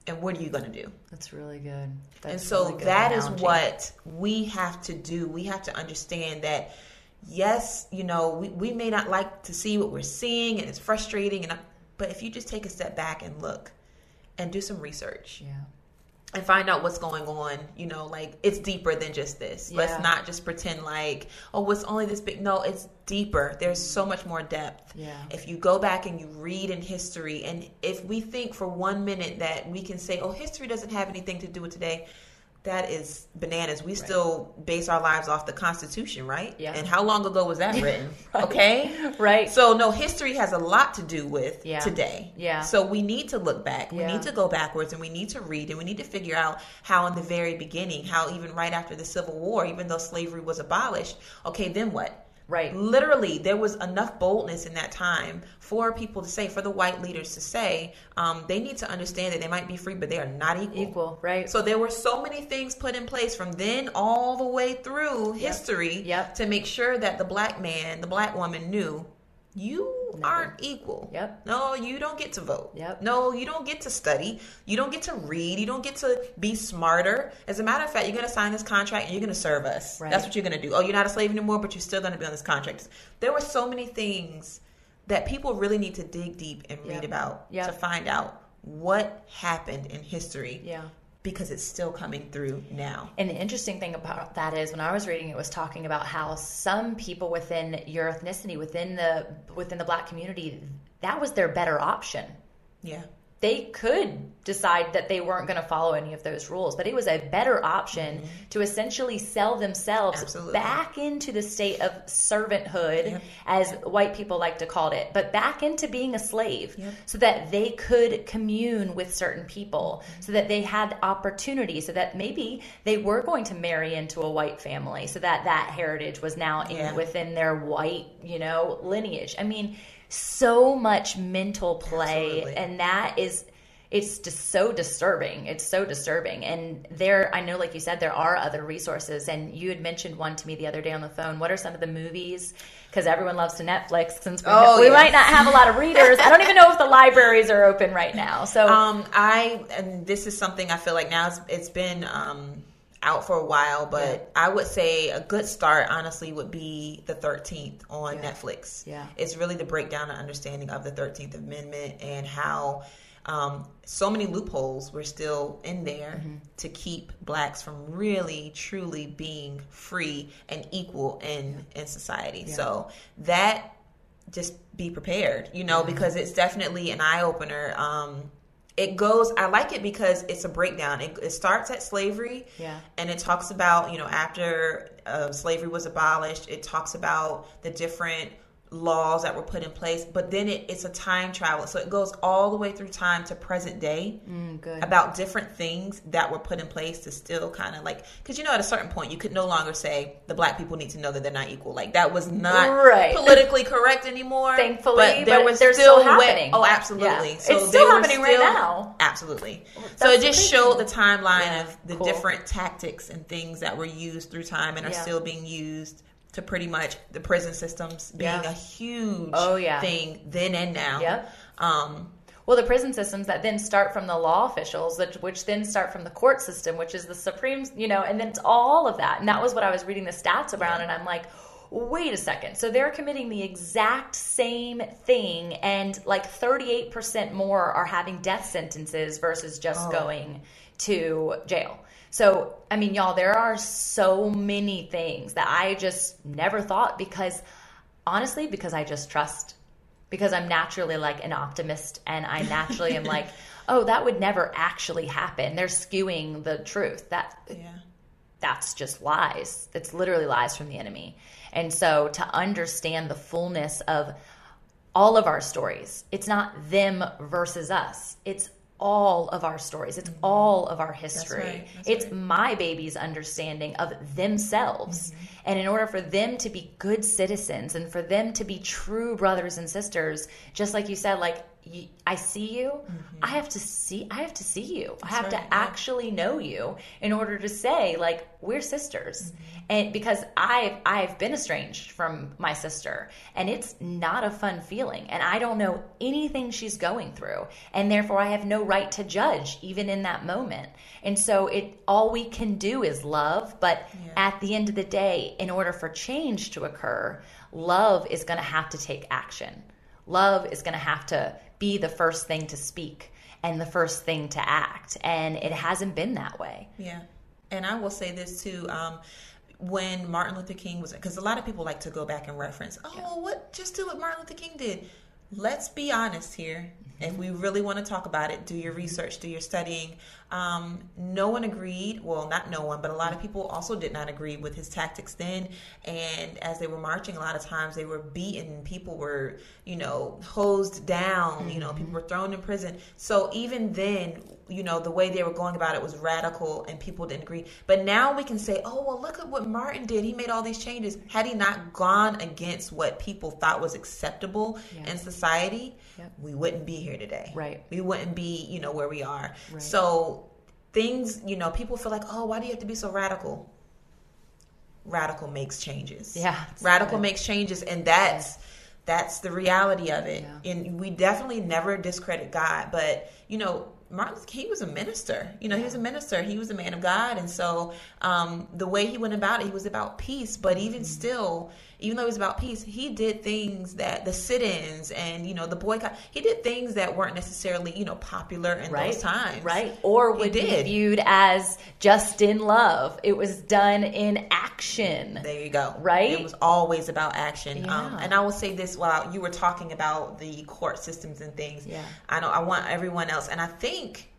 And what are you going to do? That's really good. That's and so really good that is analogy. what we have to do. We have to understand that, yes, you know, we, we may not like to see what we're seeing and it's frustrating. And But if you just take a step back and look and do some research Yeah. and find out what's going on, you know, like it's deeper than just this. Yeah. Let's not just pretend like, oh, it's only this big. No, it's deeper. There's so much more depth. Yeah. If you go back and you read in history, and if we think for one minute that we can say, oh, history doesn't have anything to do with today, that is bananas. We still base our lives off the Constitution, right? Yeah. And how long ago was that written? Right. Okay. Right. So no, history has a lot to do with Yeah. today. Yeah. So we need to look back. Yeah. We need to go backwards and we need to read and we need to figure out how in the very beginning, how even right after the Civil War, even though slavery was abolished, okay, then what? Right. Literally, there was enough boldness in that time for people to say, for the white leaders to say, um, they need to understand that they might be free, but they are not equal. Equal. Right. So there were so many things put in place from then all the way through history Yep. to make sure that the black man, the black woman knew you aren't equal. Yep. No, you don't get to vote. Yep. No, you don't get to study. You don't get to read. You don't get to be smarter. As a matter of fact, you're going to sign this contract and you're going to serve us. Right. That's what you're going to do. Oh, you're not a slave anymore, but you're still going to be on this contract. There were so many things that people really need to dig deep and read about Yep. to find out what happened in history yeah. Because it's still coming through now. And the interesting thing about that is when I was reading it was talking about how some people within your ethnicity, within the within the black community, that was their better option. Yeah. They could decide that they weren't going to follow any of those rules, but it was a better option to essentially sell themselves Mm-hmm. Absolutely. back into the state of servanthood, Yep. as white people like to call it, but back into being a slave Yep. so that they could commune with certain people, Mm-hmm. so that they had opportunity, so that maybe they were going to marry into a white family, so that that heritage was now in, Yeah. within their white, you know, lineage. I mean, so much mental play, Absolutely. and that is. It's just so disturbing. It's so disturbing. And there, I know, like you said, there are other resources. And you had mentioned one to me the other day on the phone. What are some of the movies? Because everyone loves to Netflix. Since we, Oh, we yes. might not have a lot of readers, I don't even know if the libraries are open right now. So, Um, I and this is something I feel like now it's, it's been um, out for a while, but I would say a good start, honestly, would be the Thirteenth on Yeah. Netflix. Yeah. it's really the breakdown and understanding of the Thirteenth Amendment and how. Um, so many loopholes were still in there Mm-hmm. to keep blacks from really truly being free and equal in in society so that just be prepared, you know, because it's definitely an eye opener. Um, it goes, I like it because it's a breakdown. It, it starts at slavery, Yeah. and it talks about, you know, after uh, slavery was abolished, it talks about the different laws that were put in place, but then it, it's a time travel. So it goes all the way through time to present day Mm, good. about different things that were put in place to still kind of like because you know at a certain point you could no longer say the black people need to know that they're not equal like that was not Right. politically correct anymore Thankfully, but there but was they're still still way- happening. oh absolutely Yeah. so It's still happening right now. absolutely so it just thing. showed the timeline Yeah, of the cool. different tactics and things that were used through time and are Yeah. still being used to pretty much the prison systems being Yeah. a huge Oh, yeah. thing then and now Yep. um Well, the prison systems that then start from the law officials, that, which then start from the court system, which is the Supreme, you know, and then it's all of that. And that was what I was reading the stats around, and I'm like, wait a second. So they're committing the exact same thing, and like 38% more are having death sentences versus just going to jail. So, I mean, y'all, there are so many things that I just never thought because honestly because I just trust because I'm naturally like an optimist and I naturally am like, oh, that would never actually happen. They're skewing the truth. That Yeah. that's just lies. It's literally lies from the enemy. And so to understand the fullness of all of our stories, it's not them versus us. It's all of our stories. It's all of our history. right. That's it's right. my baby's understanding of themselves. Mm-hmm. And in order for them to be good citizens and for them to be true brothers and sisters, just like you said, like, I see you, I have to see, I have to see you. I have Mm-hmm. right, to yeah. actually know you in order to say, like, we're sisters. Mm-hmm. And because I've, I've been estranged from my sister and it's not a fun feeling. And I don't know anything she's going through. And therefore I have no right to judge even in that moment. And so it, all we can do is love. But Yeah. at the end of the day, in order for change to occur, love is going to have to take action. Love is going to have to be the first thing to speak and the first thing to act. And it hasn't been that way. Yeah. And I will say this too. Um, when Martin Luther King was, because a lot of people like to go back and reference, oh, what, just do what Martin Luther King did. Let's be honest here. If we really want to talk about it, do your research, do your studying. Um, no one agreed. Well, not no one, but a lot of people also did not agree with his tactics then. And as they were marching, a lot of times they were beaten. People were, you know, hosed down. You know, people were thrown in prison. So even then, you know, the way they were going about it was radical and people didn't agree. But now we can say, oh, well, look at what Martin did. He made all these changes. Had he not gone against what people thought was acceptable Yeah. in society, Yep. we wouldn't be here today. Right. We wouldn't be, you know, where we are. Right. So things, you know, people feel like, oh, why do you have to be so radical? Radical makes changes. Yeah, Radical good. makes changes and that's that's the reality of it. Yeah. And we definitely never discredit God, but you know, Martin Luther King was a minister. You know, he was a minister. He was a man of God, and so um, the way he went about it, he was about peace. But even Mm-hmm. still, even though he was about peace, he did things that the sit-ins and you know the boycott. He did things that weren't necessarily you know popular in right those times, right or would be viewed as just in love it was done in action There you go. Right? It was always about action. Um, and I will say this while you were talking about the court systems and things. Yeah. I know I want everyone else, and I think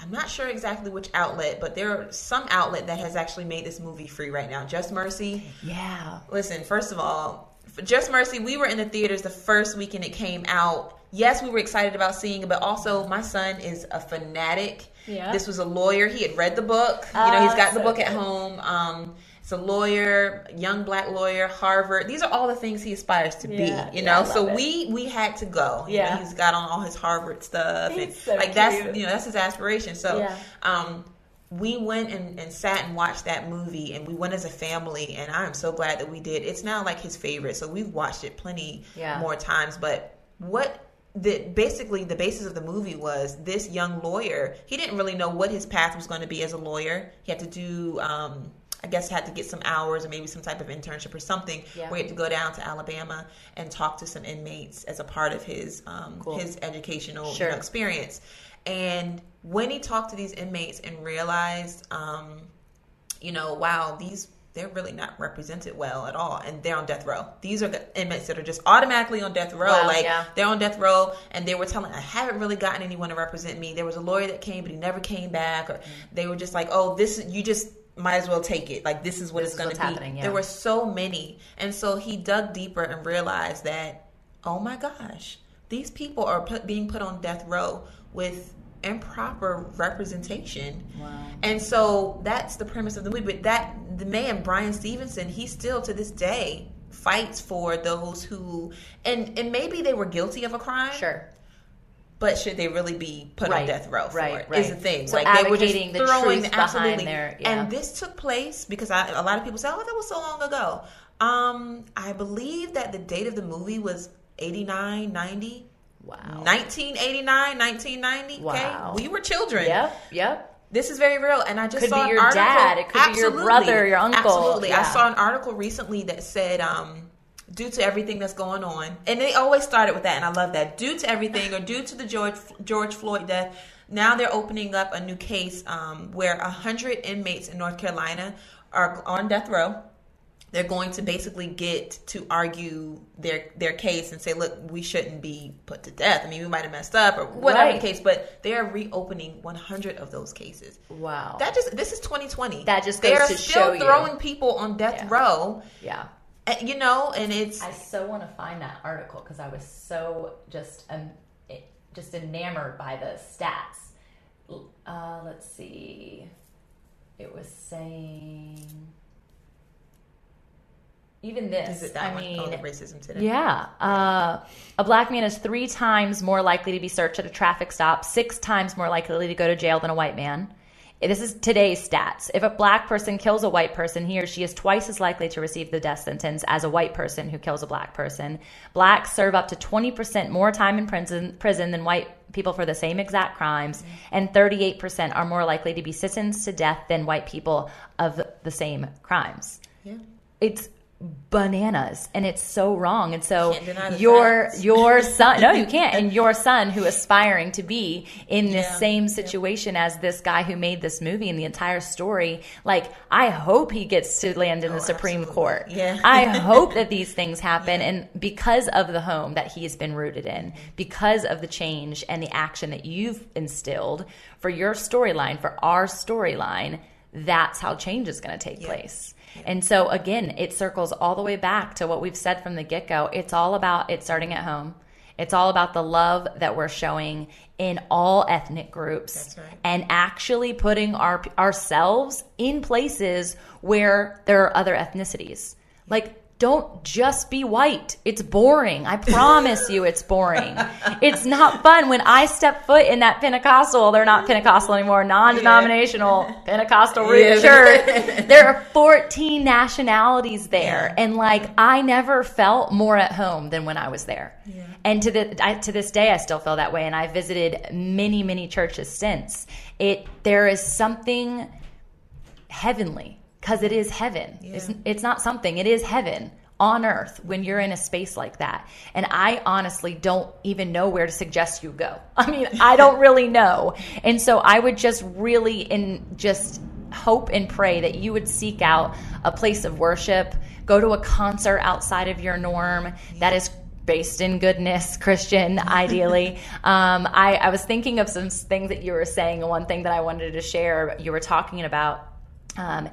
I'm not sure exactly which outlet, but there are some outlet that has actually made this movie free right now. Just Mercy. yeah Listen, first of all, Just Mercy, we were in the theaters the first weekend it came out. Yes, we were excited about seeing it, but also my son is a fanatic. Yeah. This was a lawyer. He had read the book. You know, he's got the book at home. Um, it's a lawyer, young black lawyer, Harvard. These are all the things he aspires to Yeah, be. You yeah, know, so it. we we had to go. You Yeah. know, he's got on all his Harvard stuff, and so like that's you know that's his aspiration. So, Yeah. um, we went and, and sat and watched that movie and we went as a family and i'm so glad that we did it's now like his favorite so we've watched it plenty Yeah. more times but what the basically the basis of the movie was this young lawyer he didn't really know what his path was going to be as a lawyer he had to do um I guess had to get some hours or maybe some type of internship or something Yeah. where he had to go down to Alabama and talk to some inmates as a part of his um, Cool. his educational you know, experience. And when he talked to these inmates and realized, um, you know, wow, these they're really not represented well at all, and they're on death row. These are the inmates that are just automatically on death row. Wow, like yeah. they're on death row, and they were telling, I haven't really gotten anyone to represent me. There was a lawyer that came, but he never came back, or Mm. they were just like, oh, this you just might as well take it. Like this is what This it's going to be. yeah. There were so many, and so he dug deeper and realized that, oh my gosh, these people are put, being put on death row with improper representation. Wow. And so that's the premise of the movie. But that the man Bryan Stevenson, he still to this day fights for those who and and maybe they were guilty of a crime. sure But should they really be put Right, on death row for right, it? right. Is the thing. So like they were just the throwing truth absolutely. their- yeah. And this took place because I, a lot of people say, "Oh, that was so long ago." Um, I believe that the date of the movie was 89, 90. wow 1989, 1990. Wow. Okay, we were children. yep yep This is very real, and I just Could saw be an your article. dad, it could be your brother, your uncle. Absolutely, I saw an article recently that said, um, due to everything that's going on, and they always started with that, and I love that. Due to everything, or due to the George George Floyd death, now they're opening up a new case um, where a hundred inmates in North Carolina are on death row they're going to basically get to argue their their case and say, look, we shouldn't be put to death. I mean, we might have messed up or whatever Right. the case, but they are reopening 100 of those cases. Wow. That just this is 2020. That just they are to still show you. throwing people on death Yeah. row. yeah. Uh, You know, and it's I so want to find that article because I was so just um, just enamored by the stats. Uh, let's see. It was saying even this. is it that I one? mean, oh, the racism today. yeah. Uh, a black man is three times more likely to be searched at a traffic stop, six times more likely to go to jail than a white man. This is today's stats. If a black person kills a white person, he or she is twice as likely to receive the death sentence as a white person who kills a black person. Blacks serve up to 20% more time in prison, prison than white people for the same exact crimes, and 38% are more likely to be sentenced to death than white people of the same crimes Yeah. it's bananas and it's so wrong. And so the your facts. your son no you can't. And your son who aspiring to be in this Yeah, same situation as this guy who made this movie and the entire story like i hope he gets to land in the Oh, supreme absolutely. court. Yeah. i hope that these things happen. And because of the home that he's been rooted in because of the change and the action that you've instilled for your storyline for our storyline that's how change is going to take place and so again, it circles all the way back to what we've said from the get go. It's all about it starting at home. It's all about the love that we're showing in all ethnic groups right. and actually putting our ourselves in places where there are other ethnicities. Like don't just be white. It's boring. I promise you it's boring. It's not fun when I step foot in that Pentecostal, they're not Pentecostal anymore, non-denominational Pentecostal root Yeah. church. There are 14 nationalities there and like I never felt more at home than when I was there. And to the I, to this day I still feel that way and I visited many many churches since. It there is something heavenly because it is heaven. It's, it's not something, it is heaven on earth when you're in a space like that. And I honestly don't even know where to suggest you go. I mean, I don't really know. And so I would just really in just hope and pray that you would seek out a place of worship, go to a concert outside of your norm that is based in goodness, Christian, ideally. um, I, I was thinking of some things that you were saying. One thing that I wanted to share, you were talking about um,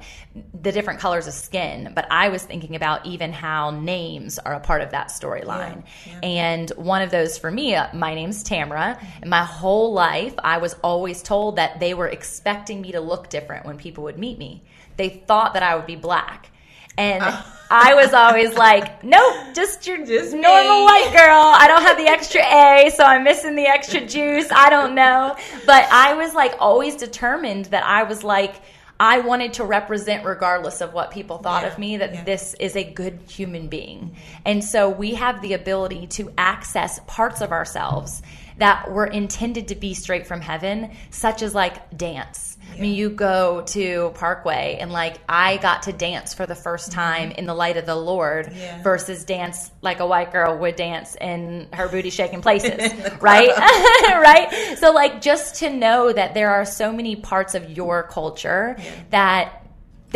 the different colors of skin, but I was thinking about even how names are a part of that storyline. Yeah, And one of those for me, uh, my name's Tamra. And my whole life, I was always told that they were expecting me to look different when people would meet me. They thought that I would be black. And I was always like, nope, just your Just normal me." white girl. I don't have the extra A, so I'm missing the extra juice. I don't know. But I was like always determined that I was like, I wanted to represent, regardless of what people thought Yeah, of me, that yeah. this is a good human being. And so we have the ability to access parts of ourselves that were intended to be straight from heaven, such as like dance. I mean, you go to Parkway and like I got to dance for the first time in the light of the Lord Mm-hmm. Yeah. versus dance like a white girl would dance in her booty shaking places, right? right? So like just to know that there are so many parts of your culture that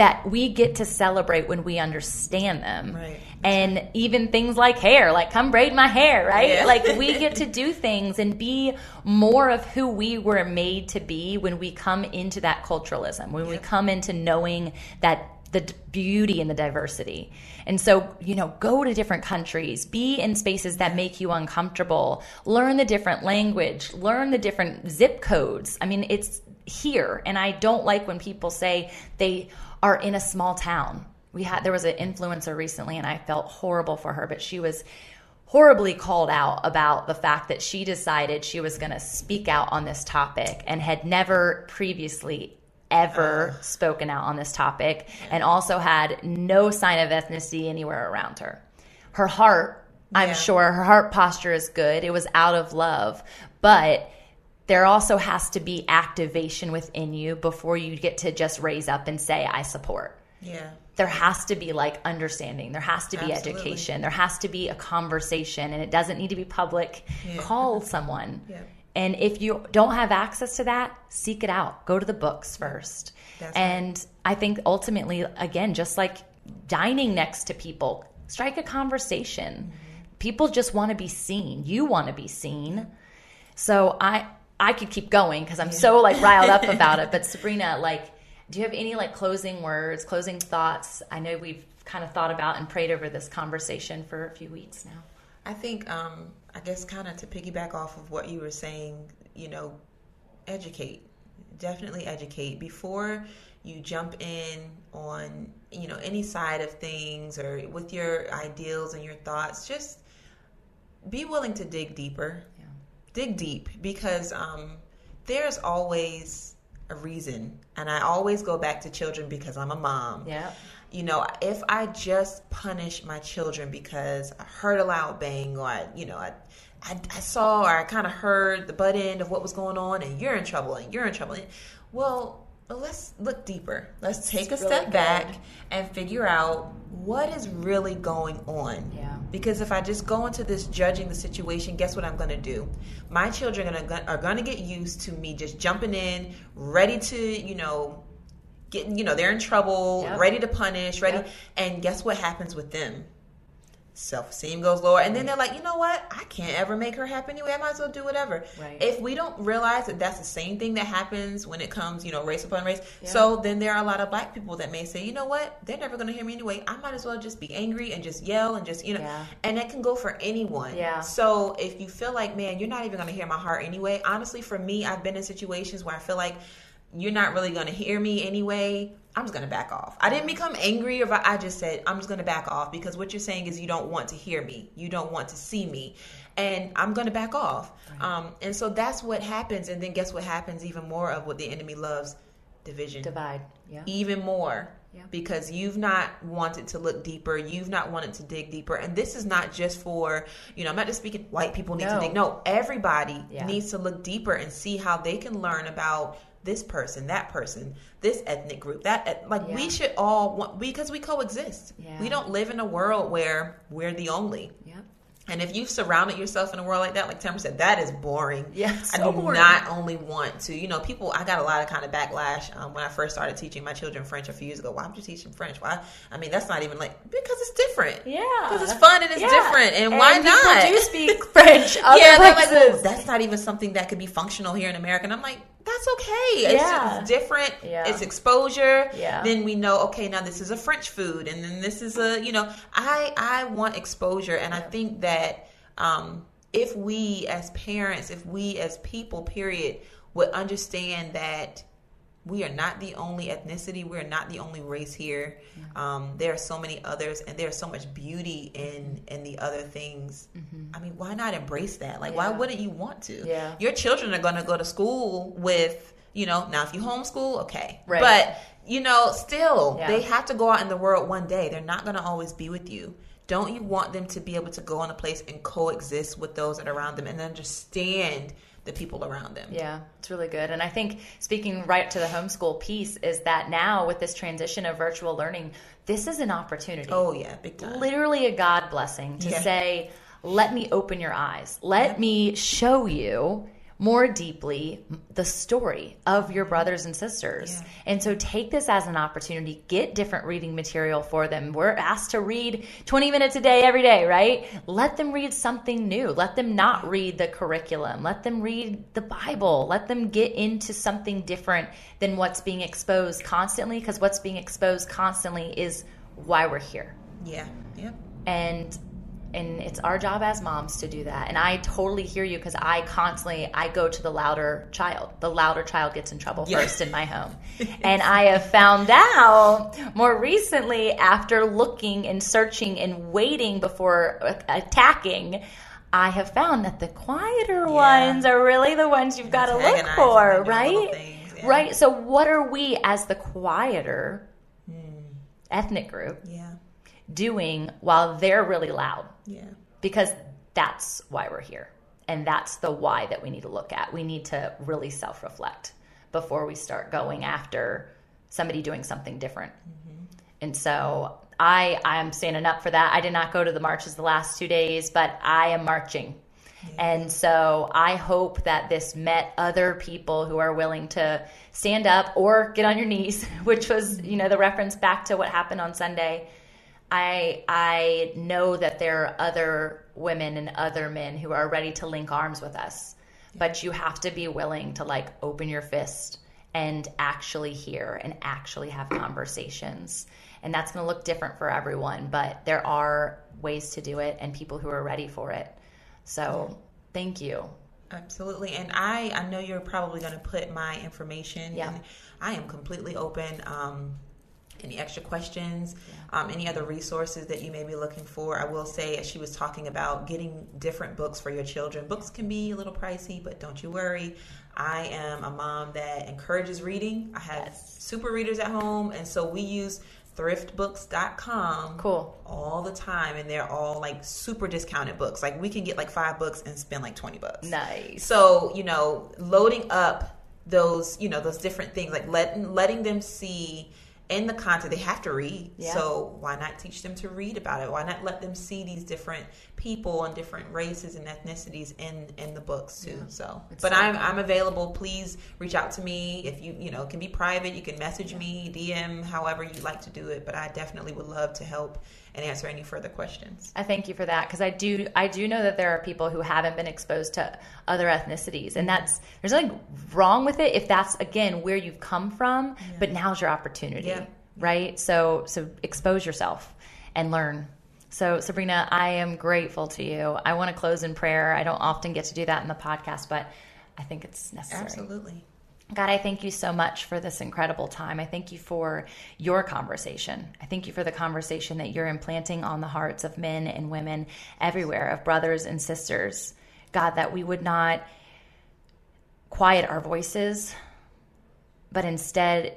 that we get to celebrate when we understand them. Right. And even things like hair, like come braid my hair, right? Yeah. Like we get to do things and be more of who we were made to be when we come into that culturalism, when we come into knowing that the beauty and the diversity. And so, you know, go to different countries, be in spaces that make you uncomfortable, learn the different language, learn the different zip codes. I mean, it's here. And I don't like when people say they are in a small town. We had there was an influencer recently and I felt horrible for her, but she was horribly called out about the fact that she decided she was going to speak out on this topic and had never previously ever oh. spoken out on this topic and also had no sign of ethnicity anywhere around her. Her heart, I'm sure her heart posture is good. It was out of love, but there also has to be activation within you before you get to just raise up and say I support Yeah. there has to be like understanding there has to be Absolutely. education there has to be a conversation and it doesn't need to be public call someone Yeah. and if you don't have access to that seek it out go to the books first That's and i think ultimately again just like dining next to people, strike a conversation. Mm-hmm. People just want to be seen. You want to be seen. So I I could keep going because I'm so like riled up about it. But Sabrina, like, do you have any like closing words, closing thoughts? I know we've kind of thought about and prayed over this conversation for a few weeks now. I think, um, I guess, kind of to piggyback off of what you were saying, you know, educate. Definitely educate before you jump in on, you know, any side of things or with your ideals and your thoughts. Just be willing to dig deeper. Dig deep because um, there's always a reason. And I always go back to children because I'm a mom. Yeah. You know, if I just punish my children because I heard a loud bang or I, you know, I, I, I saw or I kind of heard the butt end of what was going on and you're in trouble and you're in trouble. Well, let's look deeper. Let's take It's a really step good. back and figure out what is really going on. Yeah. Because if I just go into this judging the situation, guess what I'm going to do? My children are going to are going to get used to me just jumping in, ready to, you know, getting, you know, they're in trouble, Yep. ready to punish, ready. Yep. And guess what happens with them? Self-esteem goes lower, and then they're like, you know what? I can't ever make her happy anyway. I might as well do whatever. Right. If we don't realize that that's the same thing that happens when it comes, you know, race upon race. Yeah. So then there are a lot of black people that may say, you know what? They're never going to hear me anyway. I might as well just be angry and just yell and just, you know, Yeah. and that can go for anyone. Yeah. So if you feel like, man, you're not even going to hear my heart anyway. Honestly, for me, I've been in situations where I feel like you're not really going to hear me anyway. I'm just going to back off. I didn't become angry, or I just said I'm just going to back off because what you're saying is you don't want to hear me, you don't want to see me, and I'm going to back off. Um, and so that's what happens. And then guess what happens? Even more of what the enemy loves: division Divide. Yeah. even more Yeah. because you've not wanted to look deeper you've not wanted to dig deeper and this is not just for you know i'm not just speaking white people need No. to dig no everybody Yeah. needs to look deeper and see how they can learn about this person that person this ethnic group that like Yeah. we should all want because we coexist Yeah. we don't live in a world where we're the only Yeah. and if you've surrounded yourself in a world like that, like Tamara said, that is boring. Yeah, I do boring. not only want to, you know, people. I got a lot of kind of backlash um, when I first started teaching my children French a few years ago. Why would you teach them French? Why? I mean, that's not even like because it's different. Yeah. because it's fun and it's Yeah. different, and, why not? do you speak French. Other yeah, like, well, that's not even something that could be functional here in America. And I'm like, that's okay. It's, Yeah. it's different. Yeah. It's exposure. Yeah. Then we know, okay, now this is a French food, and then this is a, you know, I I want exposure, and I think that um, if we as parents, if we as people, period, would understand that we are not the only ethnicity. We're not the only race here. Um, there are so many others and there's so much beauty in in the other things. I mean why not embrace that? Like why Mm-hmm. Wouldn't you want to? Yeah. your children are going to go to school with you know now if you homeschool okay. Right. but you know still Yeah. they have to go out in the world one day. They're not going to always be with you. Don't you want them to be able to go in a place and coexist with those that are around them and understand the people around them Yeah, it's really good. And I think speaking right to the homeschool piece is that now with this transition of virtual learning, this is an opportunity. oh yeah big time Literally a God blessing to Yeah. say, let me open your eyes. Let me show you more deeply the story of your brothers and sisters. Yeah. And so take this as an opportunity, get different reading material for them. We're asked to read 20 minutes a day every day, right? Let them read something new. Let them not read the curriculum. Let them read the Bible. Let them get into something different than what's being exposed constantly because what's being exposed constantly is why we're here yeah yeah and and it's our job as moms to do that and i totally hear you because i constantly i go to the louder child the louder child gets in trouble Yeah. first in my home and i have found out more recently after looking and searching and waiting before attacking I have found that the quieter ones are really the ones you've got to look for, and doing little right? things, yeah. Right. So, what are we as the quieter Hmm. ethnic group yeah doing while they're really loud? yeah because that's why we're here. And that's the why that we need to look at. We need to really self reflect before we start going after somebody doing something different. Mm-hmm. And so I I'm standing up for that. I did not go to the marches the last two days, but I am marching. And so I hope that this met other people who are willing to stand up or get on your knees, which was, you know, the reference back to what happened on Sunday I I know that there are other women and other men who are ready to link arms with us. But you have to be willing to like open your fist and actually hear and actually have conversations. And that's going to look different for everyone, but there are ways to do it and people who are ready for it. So, thank you. Absolutely. And I, I know you're probably going to put my information. Yeah. I am completely open. Um, any extra questions, um, any other resources that you may be looking for. I will say, as she was talking about getting different books for your children, books can be a little pricey, but don't you worry. I am a mom that encourages reading. I have Yes. super readers at home, and so we use thriftbooks.com Cool. all the time and they're all like super discounted books like we can get like five books and spend like 20 bucks Nice. so you know loading up those you know those different things like letting letting them see in the content they have to read. Yeah. so why not teach them to read about it? Why not let them see these different people and different races and ethnicities in in the books too so. It's but so i'm i'm available. Please reach out to me. If you you know it can be private. You can message me dm however you like to do it. But i definitely would love to help and answer any further questions. I thank you for that because I do I do know that there are people who haven't been exposed to other ethnicities and that's there's nothing wrong with it if that's again where you've come from but now's your opportunity Yeah. right? So so expose yourself and learn. So Sabrina I am grateful to you. I want to close in prayer. I don't often get to do that in the podcast but I think it's necessary. Absolutely God, I thank you so much for this incredible time. I thank you for your conversation. I thank you for the conversation that you're implanting on the hearts of men and women everywhere, of brothers and sisters. God, that we would not quiet our voices, but instead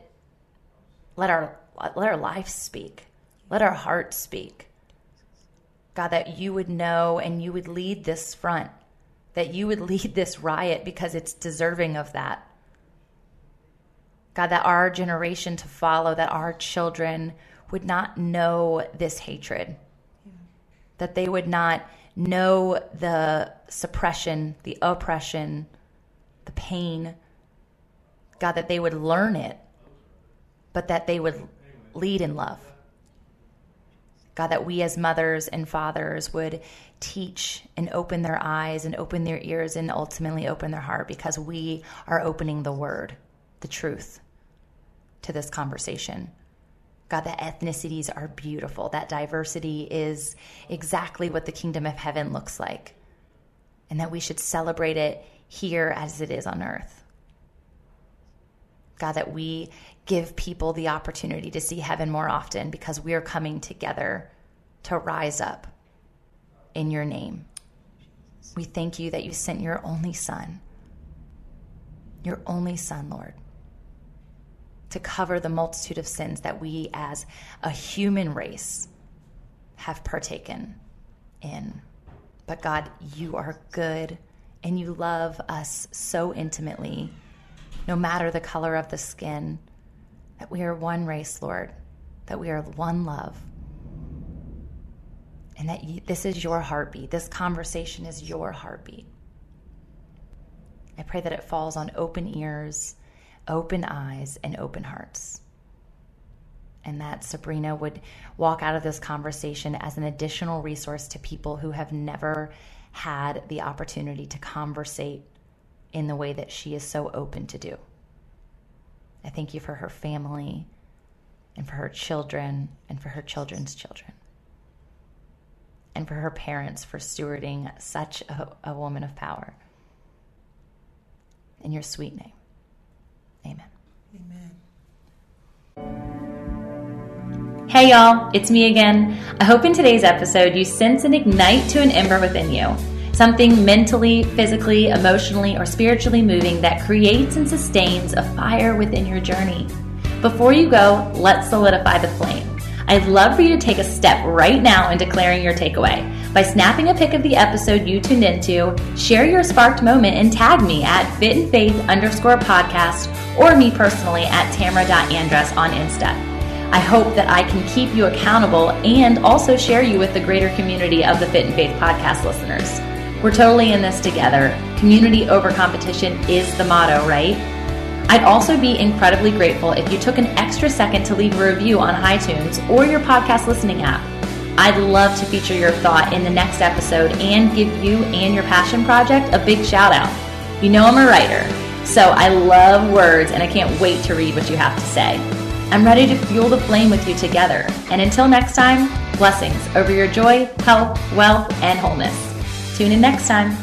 let our let our life speak. Let our hearts speak. God, that you would know and you would lead this front, that you would lead this riot because it's deserving of that. God, that our generation to follow, that our children would not know this hatred, that they would not know the suppression, the oppression, the pain. God, that they would learn it, but that they would lead in love. God, that we as mothers and fathers would teach and open their eyes and open their ears and ultimately open their heart because we are opening the word, the truth to this conversation. God, that ethnicities are beautiful, that diversity is exactly what the kingdom of heaven looks like, and that we should celebrate it here as it is on earth. God, that we give people the opportunity to see heaven more often because we are coming together to rise up in your name. We thank you that you sent your only son, your only son, Lord, to cover the multitude of sins that we as a human race have partaken in. But God, you are good and you love us so intimately, no matter the color of the skin, that we are one race, Lord, that we are one love. And that you, this is your heartbeat. This conversation is your heartbeat. I pray that it falls on open ears, open eyes, and open hearts. And that Sabrina would walk out of this conversation as an additional resource to people who have never had the opportunity to conversate in the way that she is so open to do. I thank you for her family and for her children and for her children's children. And for her parents for stewarding such a, a woman of power. In your sweet name. Amen. amen Hey y'all, it's me again. I hope in today's episode you sense an ignite to an ember within you. Something mentally, physically, emotionally, or spiritually moving that creates and sustains a fire within your journey. Before you go, let's solidify the flame. I'd love for you to take a step right now in declaring your takeaway. By snapping a pic of the episode you tuned into, share your sparked moment and tag me at fit and faith underscore podcast or me personally at tamara.andress on Insta. I hope that I can keep you accountable and also share you with the greater community of the Fit and Faith podcast listeners. We're totally in this together. Community over competition is the motto, right? I'd also be incredibly grateful if you took an extra second to leave a review on iTunes or your podcast listening app. I'd love to feature your thought in the next episode and give you and your passion project a big shout out. You know I'm a writer, so I love words and I can't wait to read what you have to say. I'm ready to fuel the flame with you together. And until next time, blessings over your joy, health, wealth, and wholeness. Tune in next time.